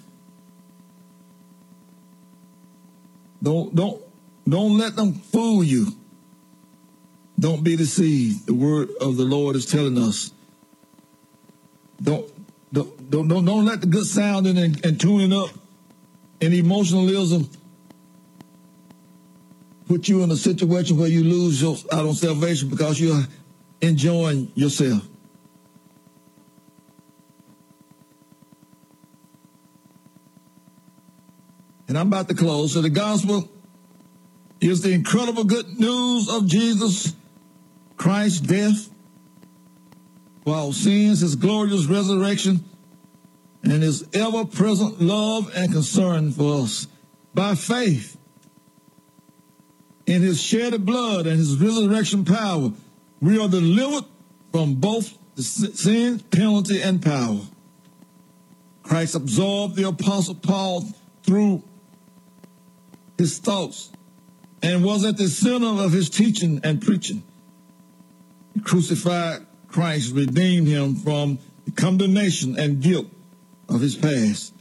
Don't don't don't let them fool you. Don't be deceived. The word of the Lord is telling us. Don't don't don't don't, don't let the good sounding and, and tuning up and emotionalism put you in a situation where you lose your out on salvation because you're enjoying yourself. And I'm about to close. So the gospel is the incredible good news of Jesus Christ's death for our sins, his glorious resurrection, and his ever present love and concern for us. By faith in his shed blood and his resurrection power, we are delivered from both the sin, penalty, and power. Christ absorbed the Apostle Paul through his thoughts and was at the center of his teaching and preaching. Crucified Christ redeemed him from the condemnation and guilt of his past.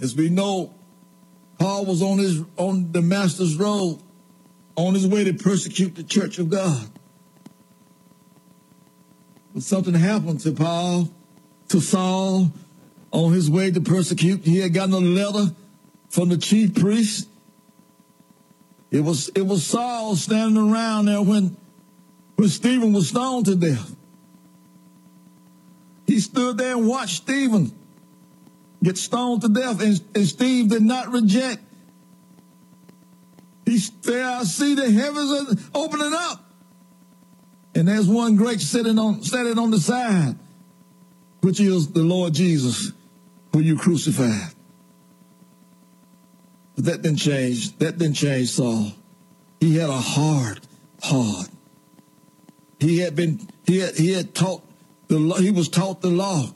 As we know, Paul was on his on the Damascus road, on his way to persecute the church of God. But something happened to Paul, to Saul, on his way to persecute. He had gotten a letter from the chief priest it was it was Saul standing around there when when Stephen was stoned to death. He stood there and watched Stephen get stoned to death, and, and Steve did not reject. He said, I see the heavens opening up. And there's one great sitting on sitting on the side, which is the Lord Jesus, who you crucified. But that didn't change. That didn't change Saul. He had a hard heart. He had been, he had, he had taught the law, he was taught the law.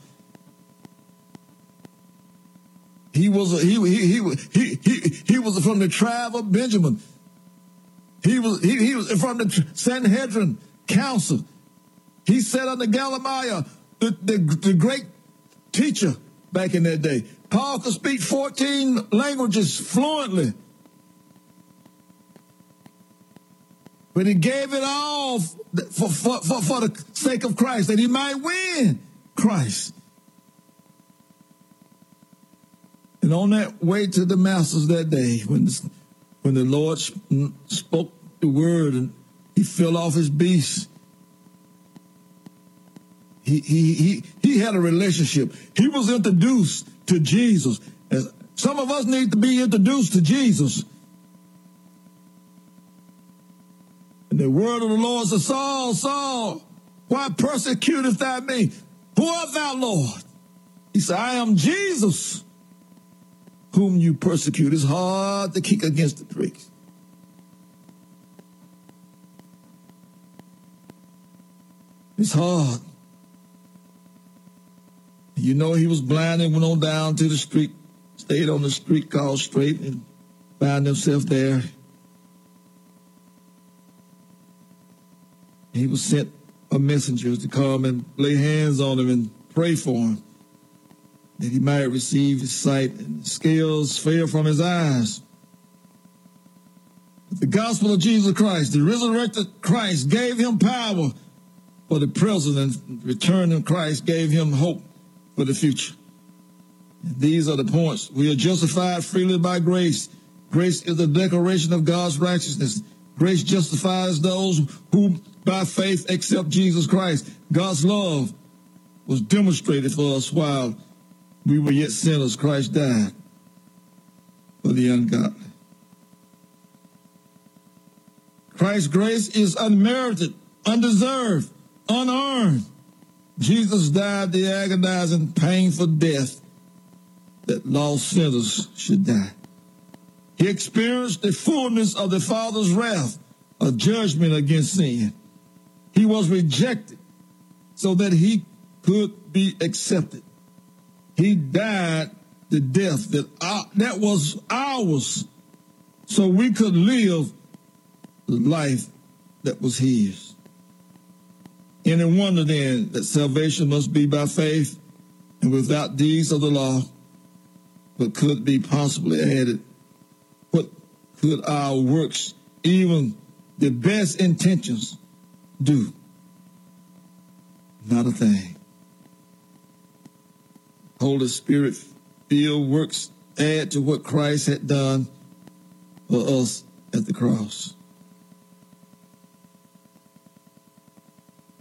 He was a, he, he, he, he, he, he was from the tribe of Benjamin. He was, he, he was from the Sanhedrin council. He said unto Gamaliel, the, the, the great teacher back in that day. Paul could speak 14 languages fluently. But he gave it all for, for, for, for the sake of Christ, that he might win Christ. And on that way to Damascus that day, when when the Lord spoke the word and he fell off his beast, he, he, he, he had a relationship. He was introduced to Jesus. And some of us need to be introduced to Jesus. And the word of the Lord said, Saul, Saul, why persecutest thou me? Who art thou, Lord? He said, I am Jesus, whom you persecute. It's hard to kick against the pricks. It's hard. You know he was blind and went on down to the street, stayed on the street called Straight and found himself there. He was sent a messenger to come and lay hands on him and pray for him that he might receive his sight and the scales fell from his eyes. The gospel of Jesus Christ, the resurrected Christ, gave him power for the present and return of Christ gave him hope for the future. And these are the points. We are justified freely by grace. Grace is the declaration of God's righteousness. Grace justifies those who by faith accept Jesus Christ. God's love was demonstrated for us while we were yet sinners. Christ died for the ungodly. Christ's grace is unmerited, undeserved, unearned. Jesus died the agonizing, painful death that lost sinners should die. He experienced the fullness of the Father's wrath, a judgment against sin. He was rejected so that he could be accepted. He died the death that, that was ours so we could live the life that was his. Any wonder then that salvation must be by faith and without deeds of the law, but could be possibly added? What could our works, even the best intentions, do? Not a thing. Holy Spirit filled works add to what Christ had done for us at the cross.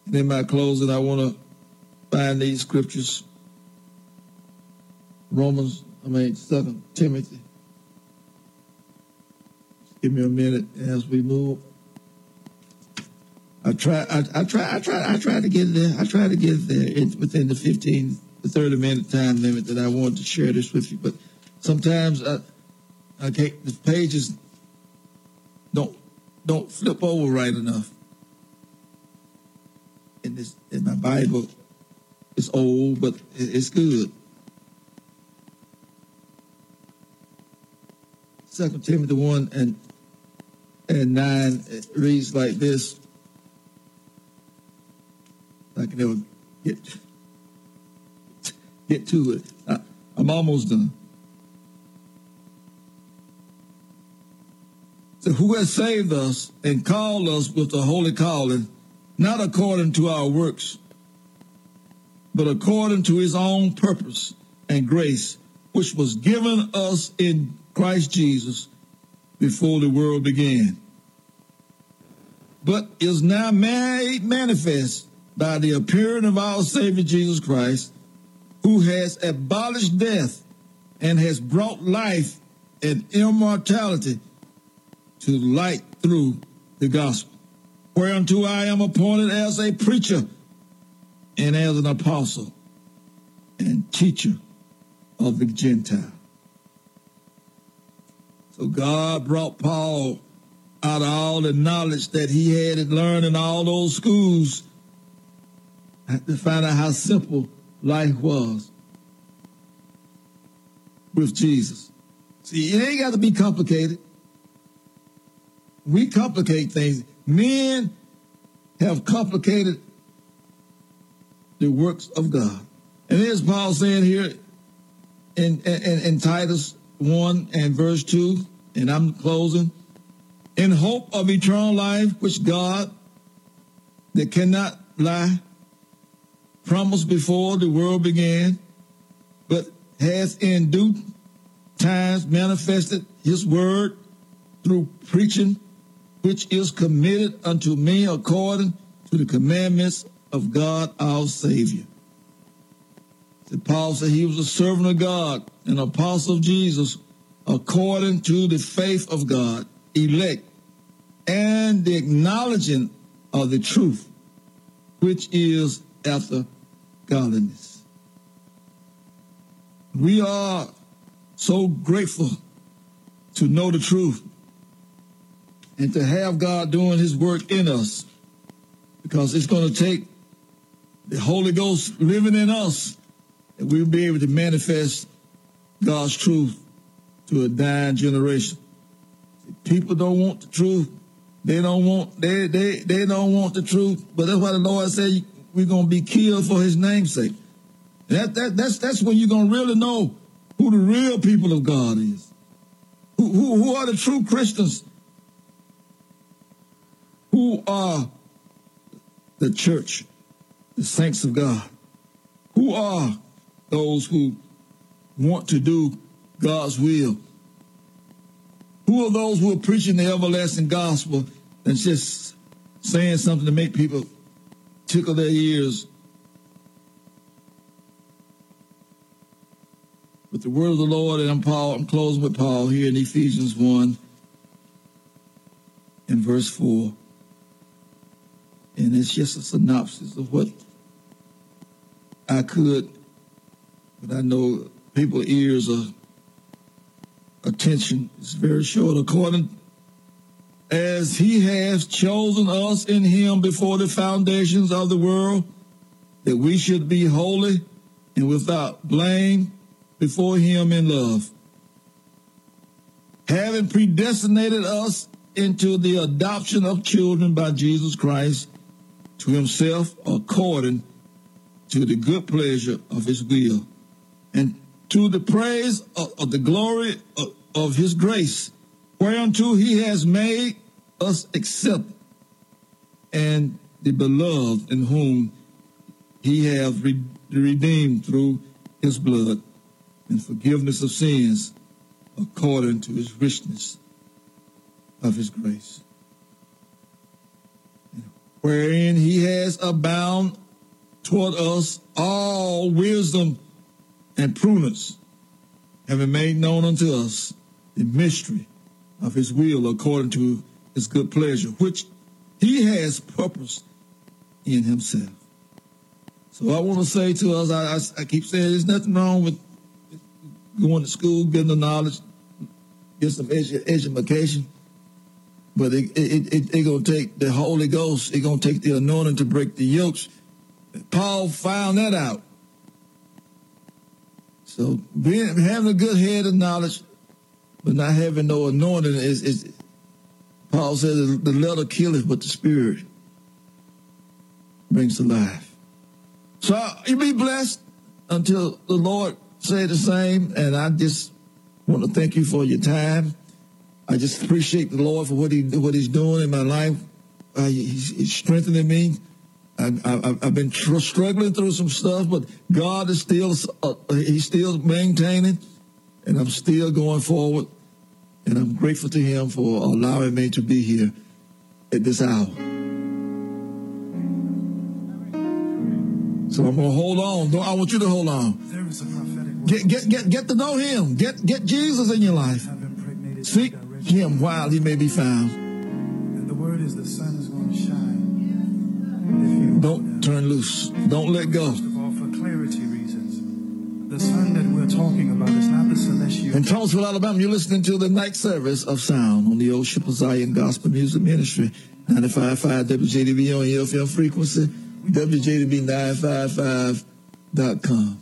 And in my closing, I want to find these scriptures. Romans, I mean, Second Timothy. Give me a minute as we move. I try, I, I try, I try, I try to get there. I try to get there in, within the 15, the 30 minute time limit that I want to share this with you. But sometimes I, I can't, the pages don't, don't flip over right enough in this in my Bible. It's old, but it's good. Second Timothy one and and nine it reads like this. I can never get get to it. I, I'm almost done. So who has saved us and called us with the holy calling not according to our works, but according to his own purpose and grace, which was given us in Christ Jesus before the world began, but is now made manifest by the appearing of our Savior Jesus Christ, who has abolished death and has brought life and immortality to light through the gospel whereunto I am appointed as a preacher and as an apostle and teacher of the Gentile. So God brought Paul out of all the knowledge that he had learned in all those schools to find out how simple life was with Jesus. See, it ain't got to be complicated. We complicate things. Men have complicated the works of God. And here's Paul saying here in, in, in Titus 1 and verse 2, and I'm closing, in hope of eternal life, which God, that cannot lie, promised before the world began, but has in due times manifested his word through preaching, which is committed unto me according to the commandments of God our Savior. So Paul said he was a servant of God, an apostle of Jesus, according to the faith of God, elect, and the acknowledging of the truth, which is after godliness. We are so grateful to know the truth and to have God doing his work in us because it's going to take the Holy Ghost living in us that we'll be able to manifest God's truth to a dying generation. People don't want the truth. They don't want they they they don't want the truth. But that's why the Lord said we're gonna be killed for his namesake. That that that's that's when you're gonna really know who the real people of God is. Who who, who are the true Christians? Who are the church, the saints of God? Who are those who want to do God's will? Who are those who are preaching the everlasting gospel and just saying something to make people tickle their ears? With the word of the Lord, and I'm Paul, I'm closing with Paul here in Ephesians 1 and verse 4. And it's just a synopsis of what I could, but I know people's ears are attention is very short. According as he has chosen us in him before the foundations of the world, that we should be holy and without blame before him in love. Having predestinated us into the adoption of children by Jesus Christ to himself according to the good pleasure of his will and to the praise of, the glory of his grace, whereunto he has made us accept and the beloved in whom he hath re- redeemed through his blood and forgiveness of sins according to his richness of his grace. Wherein he has abound toward us all wisdom and prudence, having made known unto us the mystery of his will according to his good pleasure, which he has purposed in himself. So I want to say to us, I, I, I keep saying there's nothing wrong with going to school, getting the knowledge, get some edu- education, but it it, it, it gonna take the Holy Ghost. It gonna take the anointing to break the yokes. Paul found that out. So being having a good head of knowledge, but not having no anointing is, is Paul said the letter killeth, but the spirit brings to life. So you be blessed until the Lord say the same. And I just want to thank you for your time. I just appreciate the Lord for what he what He's doing in my life. Uh, he's, he's strengthening me. I, I've been tr- struggling through some stuff, but God is still uh, He's still maintaining, and I'm still going forward. And I'm grateful to Him for allowing me to be here at this hour. So I'm gonna hold on. Don't- I want you to hold on. There is a prophetic word Get get get get to know Him. Get get Jesus in your life. Seek. Him while He may be found. And the word is the sun is going to shine. Don't turn loose. Don't let go. First of all, for clarity reasons, the sun that we're talking about is not the celestial. In Thomasville, Alabama, you're listening to the night service of sound on the Old Ship of Zion Gospel Music Ministry, 95.5 WJDB on your FM frequency, WJDB955.com.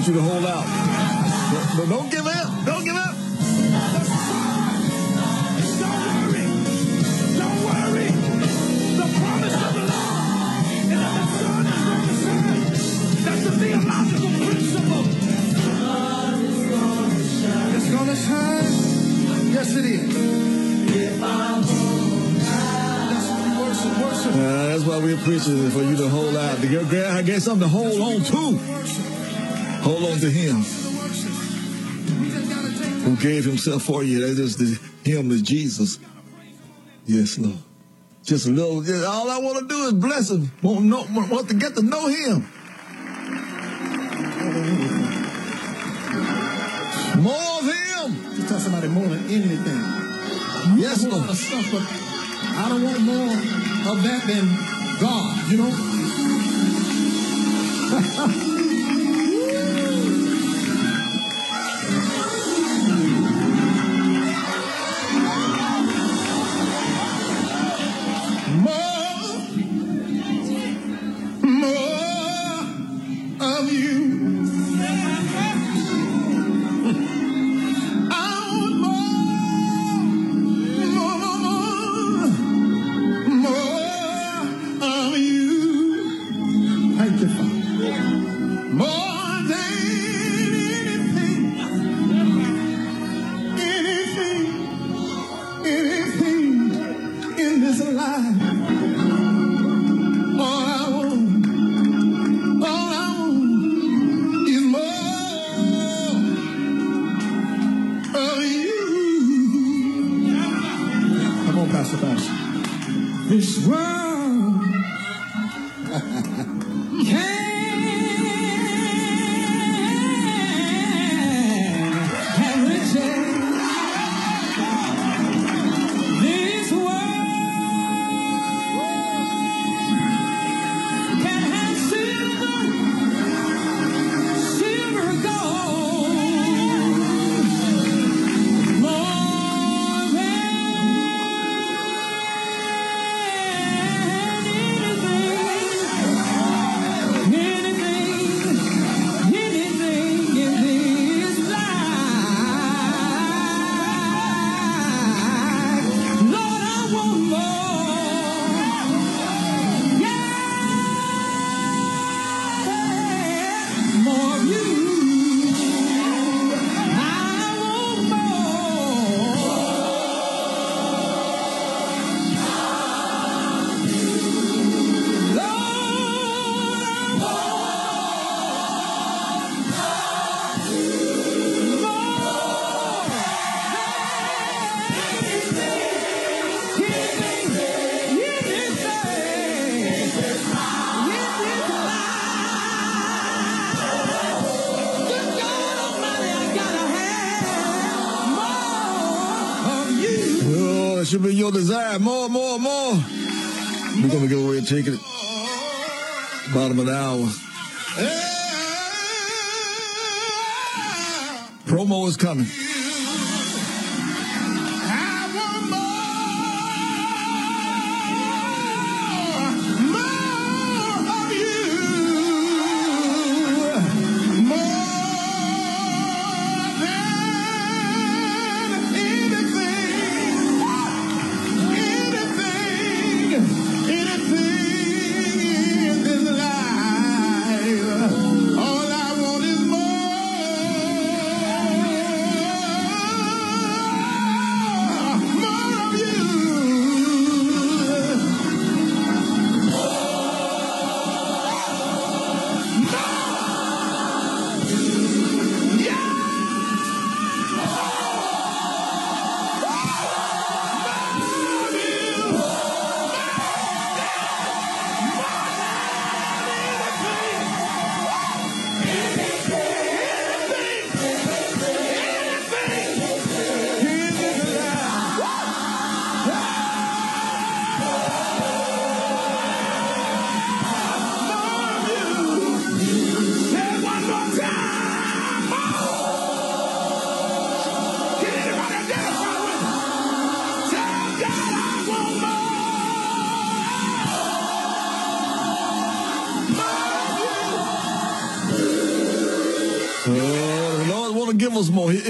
want you to hold out. But, but don't give up. Don't give up. theological principle. It's gonna. Yes, it is. That's, worship. Uh, that's why we're preaching it for you to hold out. To get, get something to hold on to. gave himself for you. That is the him is Jesus. Yes, Lord. Just a little. Just, all I want to do is bless him. Want, know, want to get to know him. More of him. You tell somebody more than anything. Yes, Lord. Stuff, but I don't want more of that than God. You know. take it. Bottom of an hour. Promo is coming.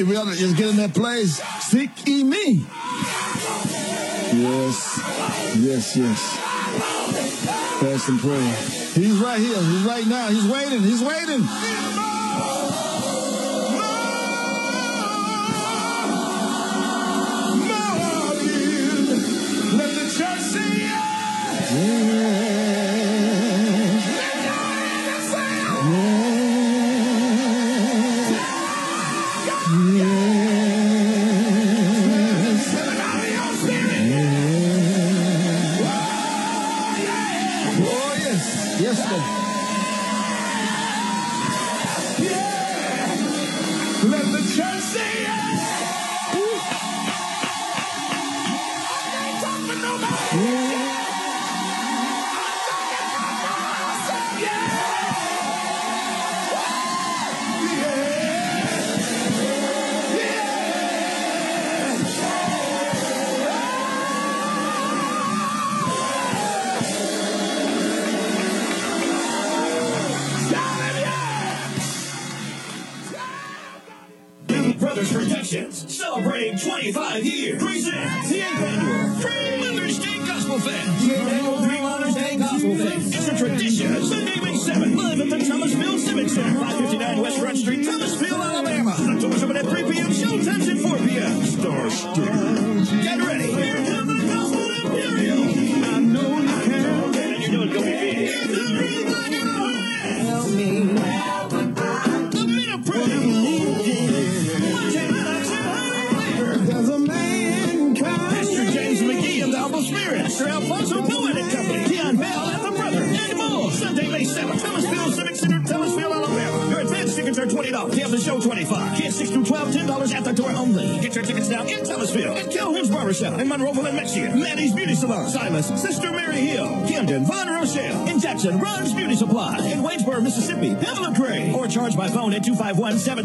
if we ought to just get in that place, seek ye me. Yes, yes, yes. Fast and pray. He's right here. He's right now. He's waiting. He's waiting.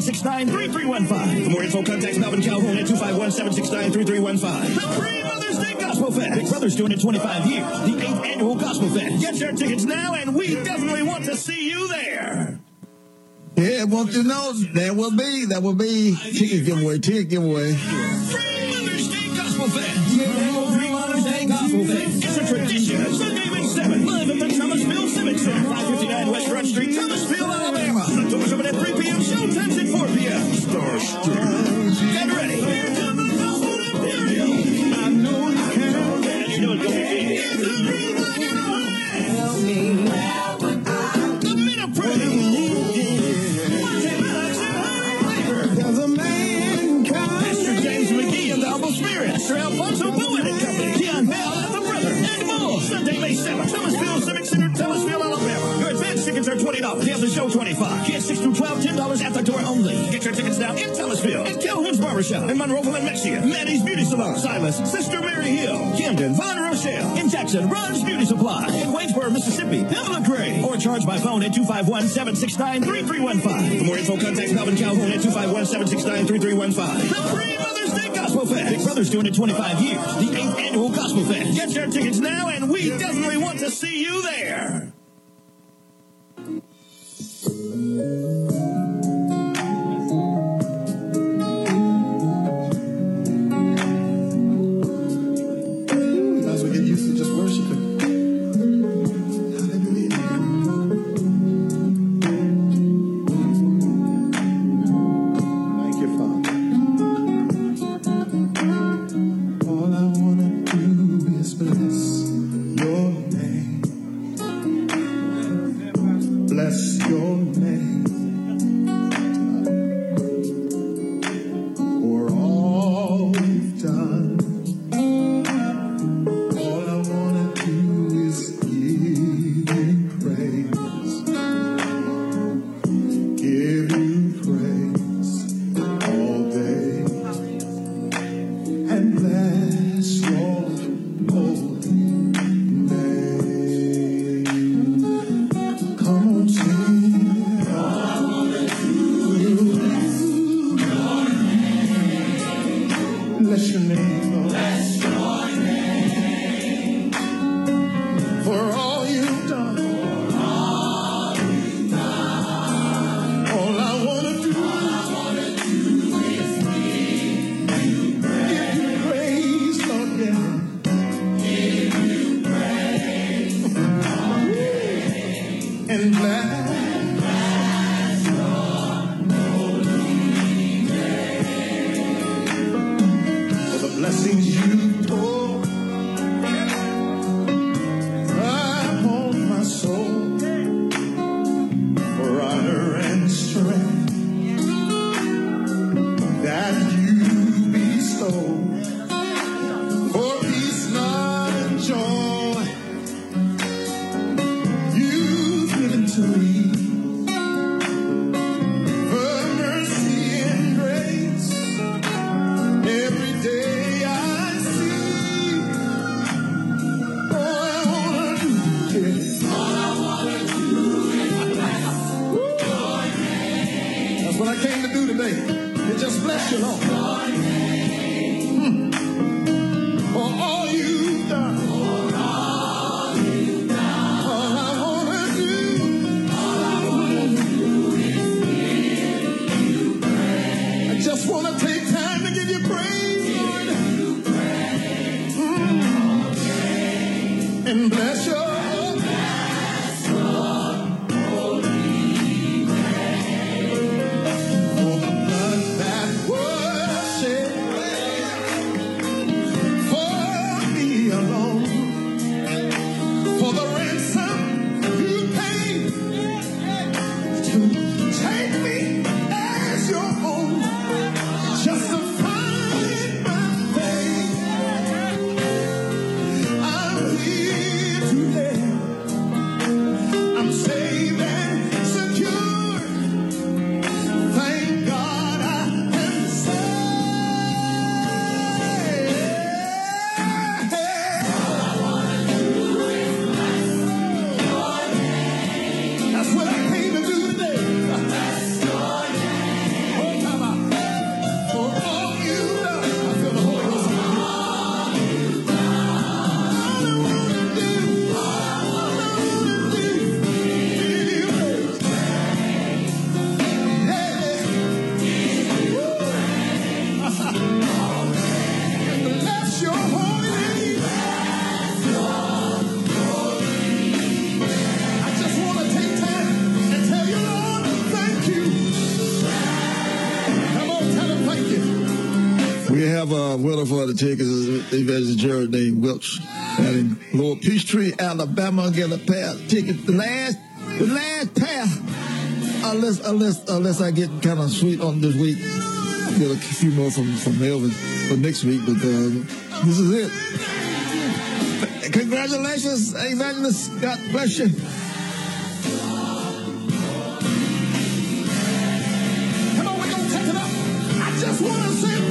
769 3315. For more info, contact Melvin Calhoun at 251 769 3315. The Free Mother's Day Gospel Fest. Big Brother's doing it 25 years. The 8th Annual Gospel Fest. Get your tickets now, and we definitely want to see you there. Yeah, want you know there will be there will be ticket giveaway, ticket giveaway. Free Mother's Day Gospel Fest. Yeah. doing it 25 years. The 8th Annual Gospel Fest. Get your tickets now and Tigers is a visited Geraldine Wilch out in Lower Peachtree, Alabama. Get a pair of tickets. The last, the last pair. Unless, unless, unless I get kind of sweet on this week. Get a few more from from Melvin for next week, but uh, this is it. Congratulations, Evangelist. God bless you. Come on, we're gonna take it up. I just wanna say.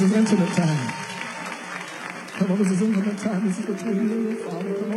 this is intimate time. Come on, this is intimate time. This is between you and Father.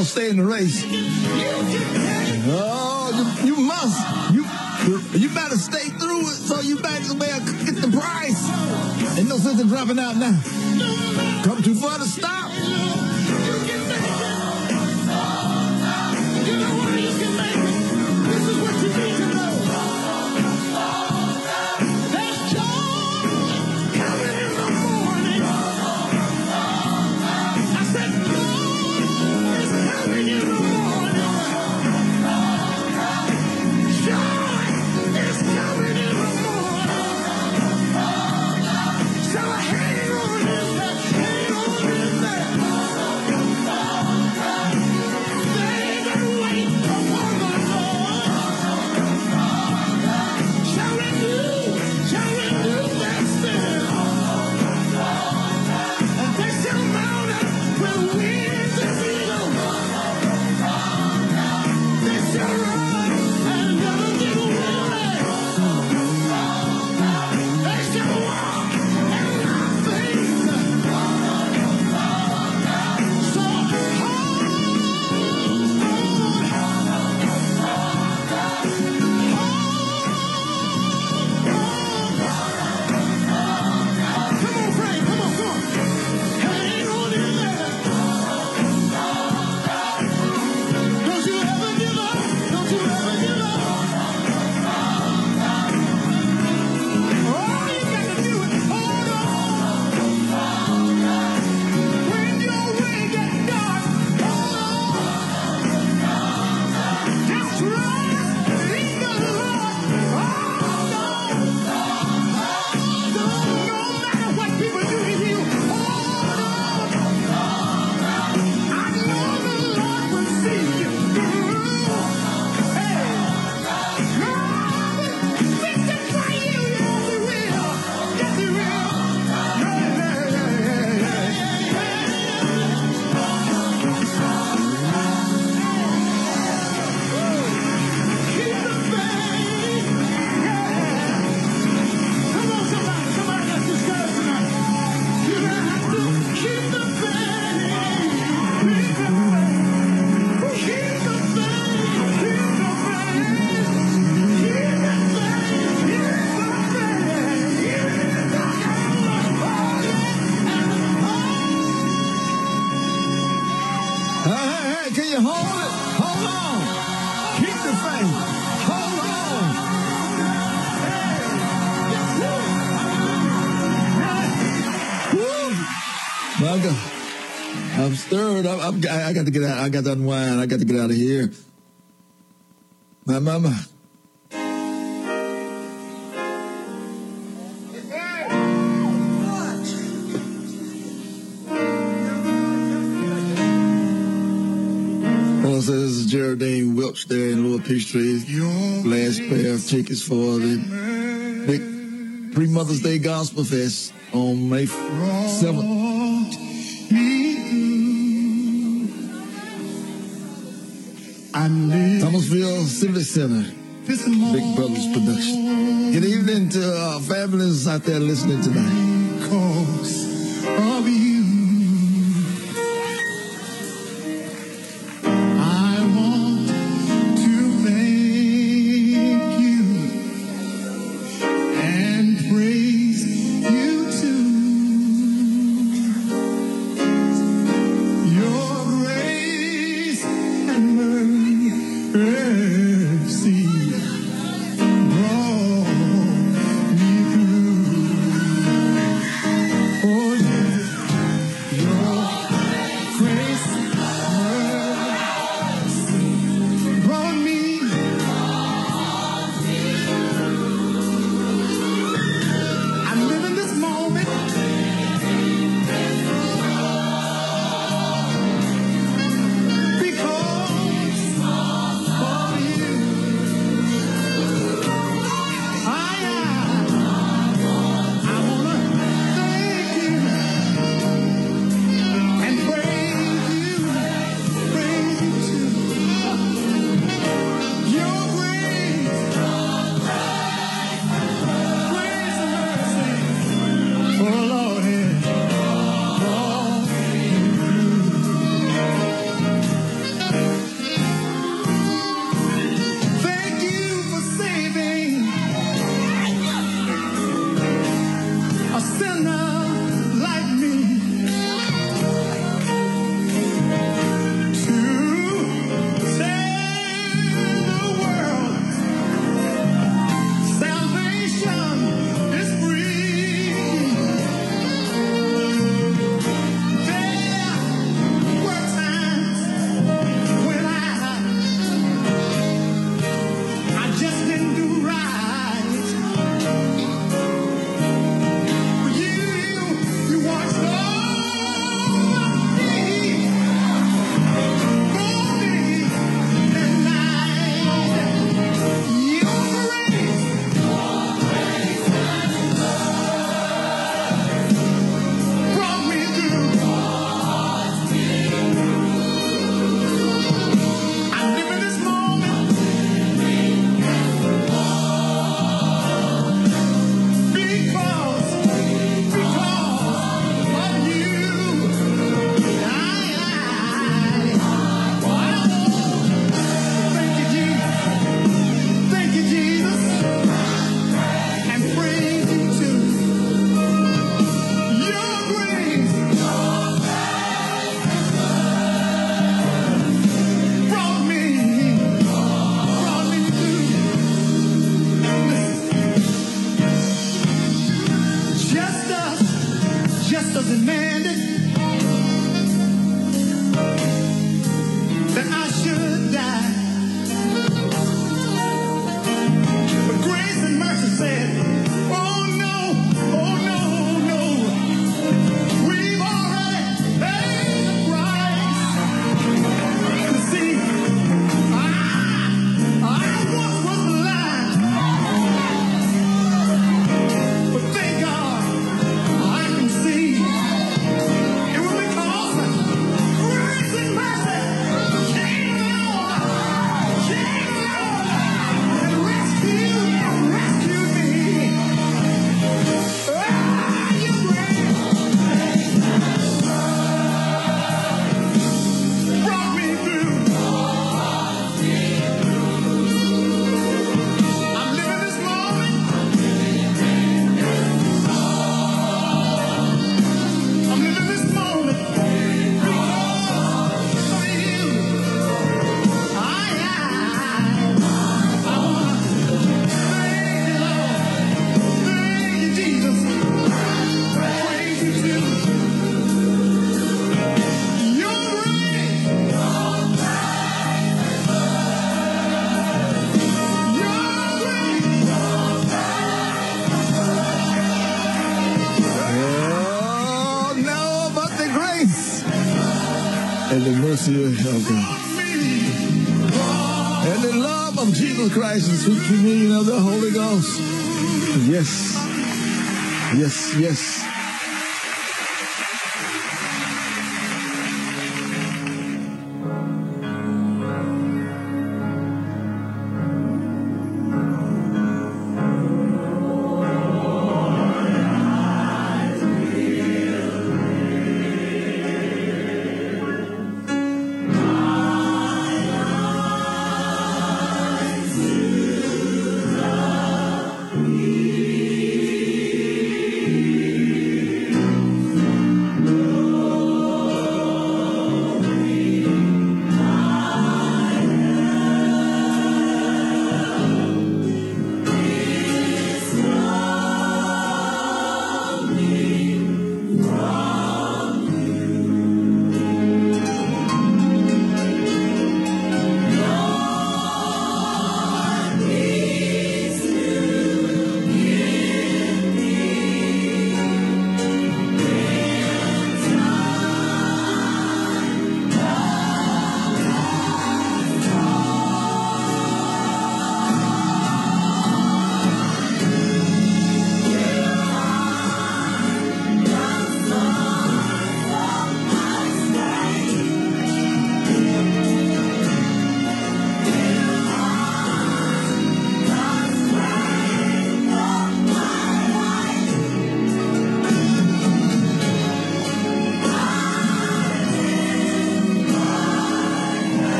You gonna stay in the race? Oh, you, you must. You you better stay through it so you well get the price. Ain't no sense in dropping out now. Got to get out. I got to unwind. I got to get out of here. My mama. So this is Geraldine Welch there in Lower Peachtree. Last pair of tickets for the big pre Mother's Day Gospel Fest on May 7th. Civic Center. Big Brothers production. Good evening to our families out there listening tonight. Sweet communion of the Holy Ghost. Yes. Yes, yes.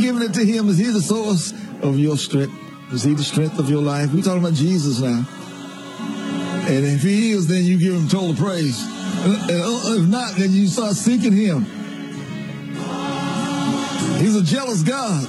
Giving it to him? Is he the source of your strength? Is he the strength of your life? We're talking about Jesus now. And if he is, then you give him total praise. Uh, uh, uh, if not, then you start seeking him. He's a jealous God.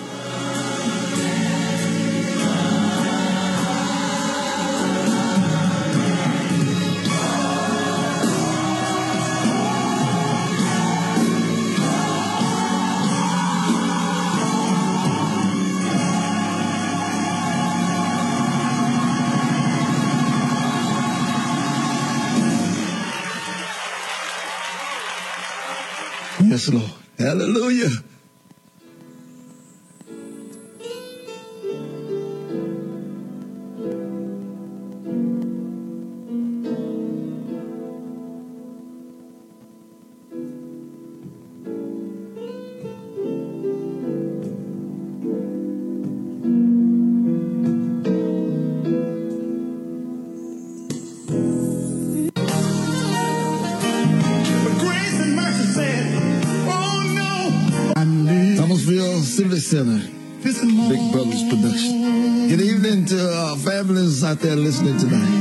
Lord. Hallelujah. Out there listening tonight.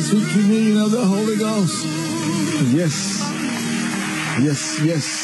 And sweet communion of the Holy Ghost. Yes. Yes, yes.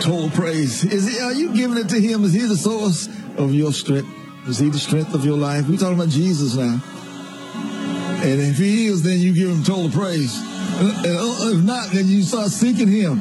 Total praise? Is he, are you giving it to him? Is he the source of your strength? Is he the strength of your life? We're talking about Jesus now. And if he is, then you give him total praise. And uh, if not, then you start seeking him.